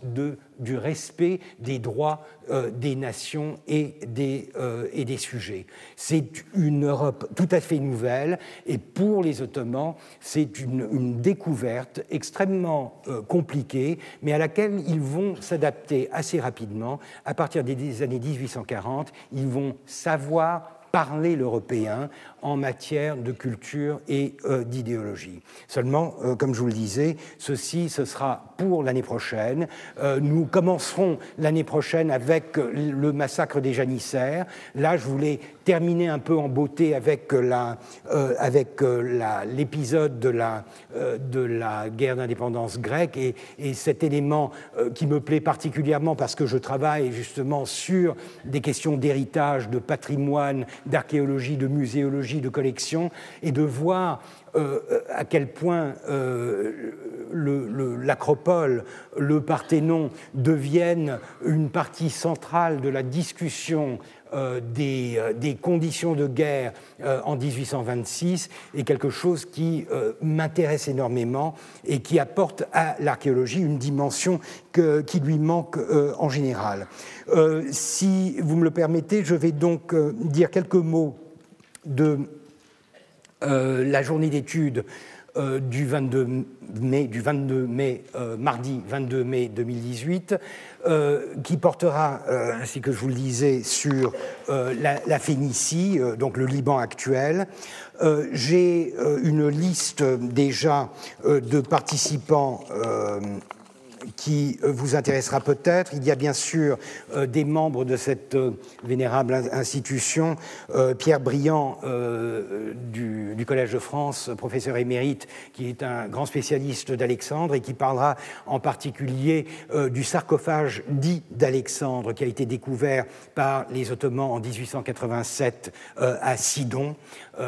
du respect des droits euh, des nations et des, et des sujets. C'est une Europe tout à fait nouvelle et pour les Ottomans, c'est une, découverte extrêmement compliquée, mais à laquelle ils vont s'adapter assez rapidement. À partir des années 1840, ils vont savoir parler l'européen en matière de culture et euh, d'idéologie. Seulement, euh, comme je vous le disais, ceci, ce sera pour l'année prochaine. Euh, nous commencerons l'année prochaine avec le massacre des janissaires. Là, je voulais terminer un peu en beauté avec l'épisode de, la, de la guerre d'indépendance grecque et, et, cet élément qui me plaît particulièrement parce que je travaille justement sur des questions d'héritage, de patrimoine, d'archéologie, de muséologie de collection et de voir euh, à quel point euh, l'Acropole, le, Parthénon deviennent une partie centrale de la discussion euh, des, conditions de guerre en 1826 est quelque chose qui m'intéresse énormément et qui apporte à l'archéologie une dimension qui lui manque en général. si vous me le permettez, je vais donc dire quelques mots de euh, la journée d'études euh, du 22 mai, du 22 mai euh, mardi 22 mai 2018, qui portera, ainsi que je vous le disais, sur la, la, Phénicie, donc le Liban actuel. J'ai une liste déjà de participants qui euh, vous intéressera peut-être. Il y a bien sûr euh, des membres de cette euh, vénérable institution, Pierre Briand du, du, Collège de France, professeur émérite, qui est un grand spécialiste d'Alexandre et qui parlera en particulier du sarcophage dit d'Alexandre qui a été découvert par les Ottomans en 1887 à Sidon.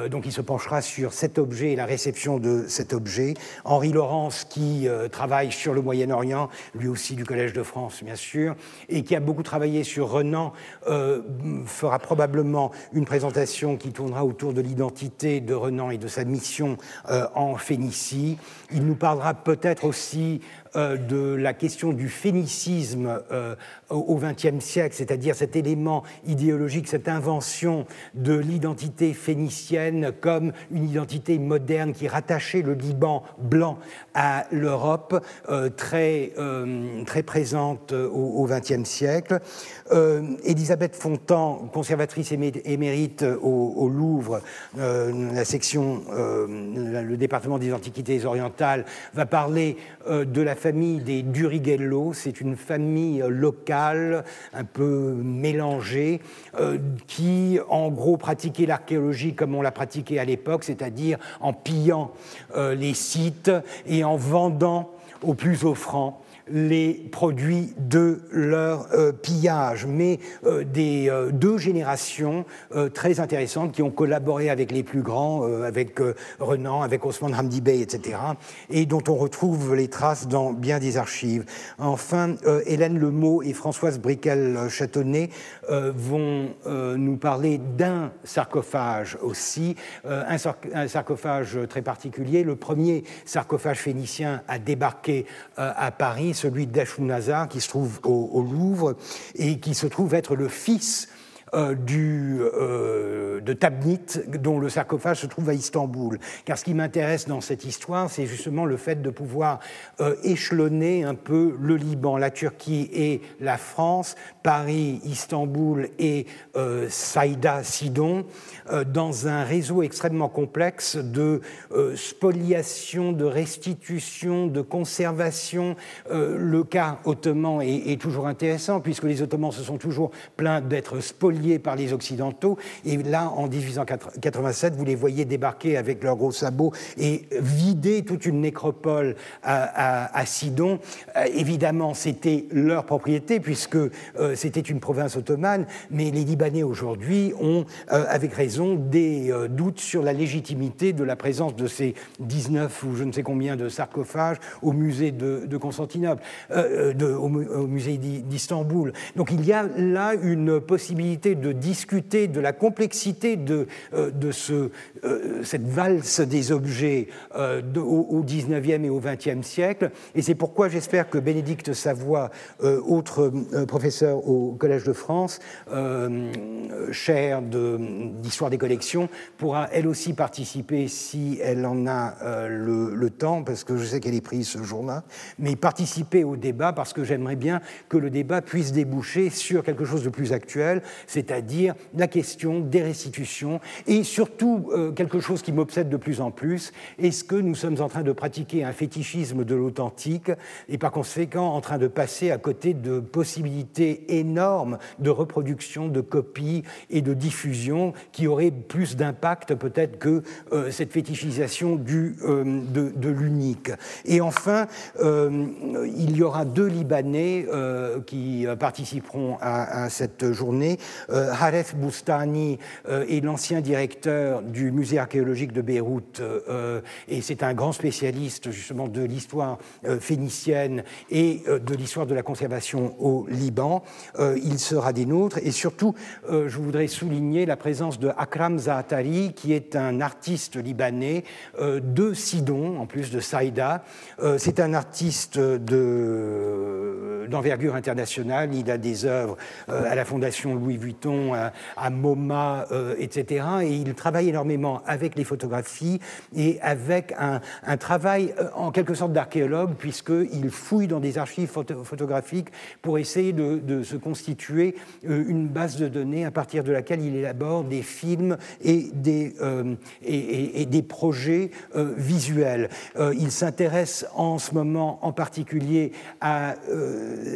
donc il se penchera sur cet objet et la réception de cet objet. Henri Laurence qui travaille sur le Moyen-Orient lui aussi du Collège de France, bien sûr, et qui a beaucoup travaillé sur Renan, euh, fera probablement une présentation qui tournera autour de l'identité de Renan et de sa mission euh, en Phénicie. Il nous parlera peut-être aussi de la question du phénicisme euh, au XXe siècle, c'est-à-dire cet élément idéologique, cette invention de l'identité phénicienne comme une identité moderne qui rattachait le Liban blanc à l'Europe, euh, très très, très présente au XXe siècle. Elisabeth Fontan, conservatrice émérite au, Louvre, la section, le département des Antiquités orientales, va parler de la famille des Durighello. C'est une famille locale, un peu mélangée, qui en gros pratiquait l'archéologie comme on l'a pratiqué à l'époque, c'est-à-dire en pillant les sites et en vendant aux plus offrants les produits de leur euh, pillage, mais euh, des euh, deux générations très intéressantes qui ont collaboré avec les plus grands, avec Renan, avec Osman Hamdi Bey, etc., et dont on retrouve les traces dans bien des archives. Enfin, Hélène Lemot et Françoise Briquel-Châtonnet vont nous parler d'un sarcophage aussi, un, sarcophage très particulier, le premier sarcophage phénicien à débarquer à Paris, celui d'Ashunazar qui se trouve au, Louvre et qui se trouve être le fils du, euh, de Tabnit, dont le sarcophage se trouve à Istanbul. Car ce qui m'intéresse dans cette histoire, c'est justement le fait de pouvoir euh, échelonner un peu le Liban, la Turquie et la France, Paris, Istanbul et Saïda, Sidon, dans un réseau extrêmement complexe de spoliation, de restitution, de conservation. le cas ottoman est toujours intéressant, puisque les Ottomans se sont toujours plaints d'être spoliés par les Occidentaux. Et là, en 1887, vous les voyez débarquer avec leurs gros sabots et vider toute une nécropole à, Sidon. Euh, évidemment, c'était leur propriété puisque euh, c'était une province ottomane, mais les Libanais aujourd'hui ont, euh, avec raison, des doutes sur la légitimité de la présence de ces 19 ou je ne sais combien de sarcophages au musée de, Constantinople, de, au musée d'Istanbul. Donc il y a là une possibilité de discuter de la complexité de, euh, de ce, euh, cette valse des objets euh, au, 19e et au 20e siècle. Et c'est pourquoi j'espère que Bénédicte Savoie, autre professeur au Collège de France, chaire d'histoire des collections, pourra elle aussi participer si elle en a le temps, parce que je sais qu'elle est prise ce jour-là, mais participer au débat parce que j'aimerais bien que le débat puisse déboucher sur quelque chose de plus actuel, c'est-à-dire la question des restitutions et surtout euh, quelque chose qui m'obsède de plus en plus, est-ce que nous sommes en train de pratiquer un fétichisme de l'authentique et par conséquent en train de passer à côté de possibilités énormes de reproduction, de copie et de diffusion qui auraient plus d'impact peut-être que euh, cette fétichisation du, euh, de, l'unique? Et enfin, il y aura deux Libanais qui participeront à, à cette journée. Euh, Haref Boustani euh, est l'ancien directeur du musée archéologique de Beyrouth euh, et c'est un grand spécialiste justement de l'histoire phénicienne et de l'histoire de la conservation au Liban. il sera des nôtres et surtout, je voudrais souligner la présence de Akram Zaatari qui est un artiste libanais de Sidon, en plus de Saïda. c'est un artiste d'envergure internationale. Il a des œuvres à la Fondation Louis À, MoMA, euh, etc. Et il travaille énormément avec les photographies et avec un, travail euh, en quelque sorte d'archéologue, puisqu'il fouille dans des archives photographiques pour essayer de, se constituer euh, une base de données à partir de laquelle il élabore des films et des, et, des projets visuels. il s'intéresse en ce moment en particulier à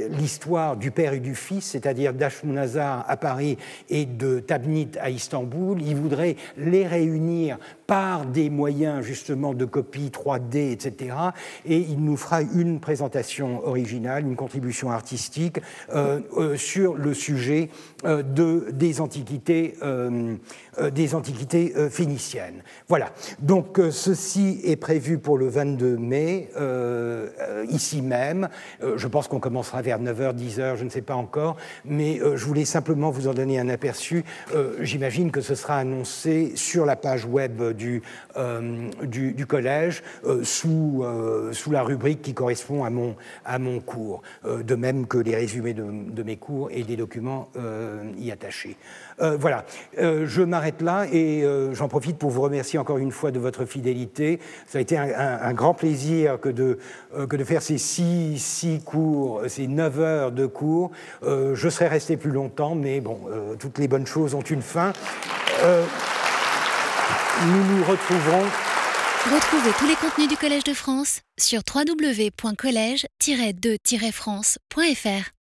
l'histoire du père et du fils, c'est-à-dire d'Ashmunazar à Paris et de Tabnit à Istanbul. Il voudrait les réunir par des moyens justement de copie 3D, etc. Et il nous fera une présentation originale, une contribution artistique euh, euh, sur le sujet euh, de, des antiquités, des antiquités phéniciennes. Voilà. Donc ceci est prévu pour le 22 mai, ici même. je pense qu'on commencera vers 9h, 10h, je ne sais pas encore, mais je voulais simplement vous en donner un aperçu. J'imagine que ce sera annoncé sur la page web du, euh, du, collège euh, sous, euh, sous la rubrique qui correspond à mon, à mon cours, de même que les résumés de, de, mes cours et des documents y attachés. Voilà, je m'arrête là et euh, j'en profite pour vous remercier encore une fois de votre fidélité. Ça a été un, grand plaisir que de, euh, que de faire ces six, six, cours, ces neuf heures de cours. je serais resté plus longtemps, mais bon, toutes les bonnes choses ont une fin. nous nous retrouverons. Retrouvez tous les contenus du Collège de France sur www.colège-2-france.fr.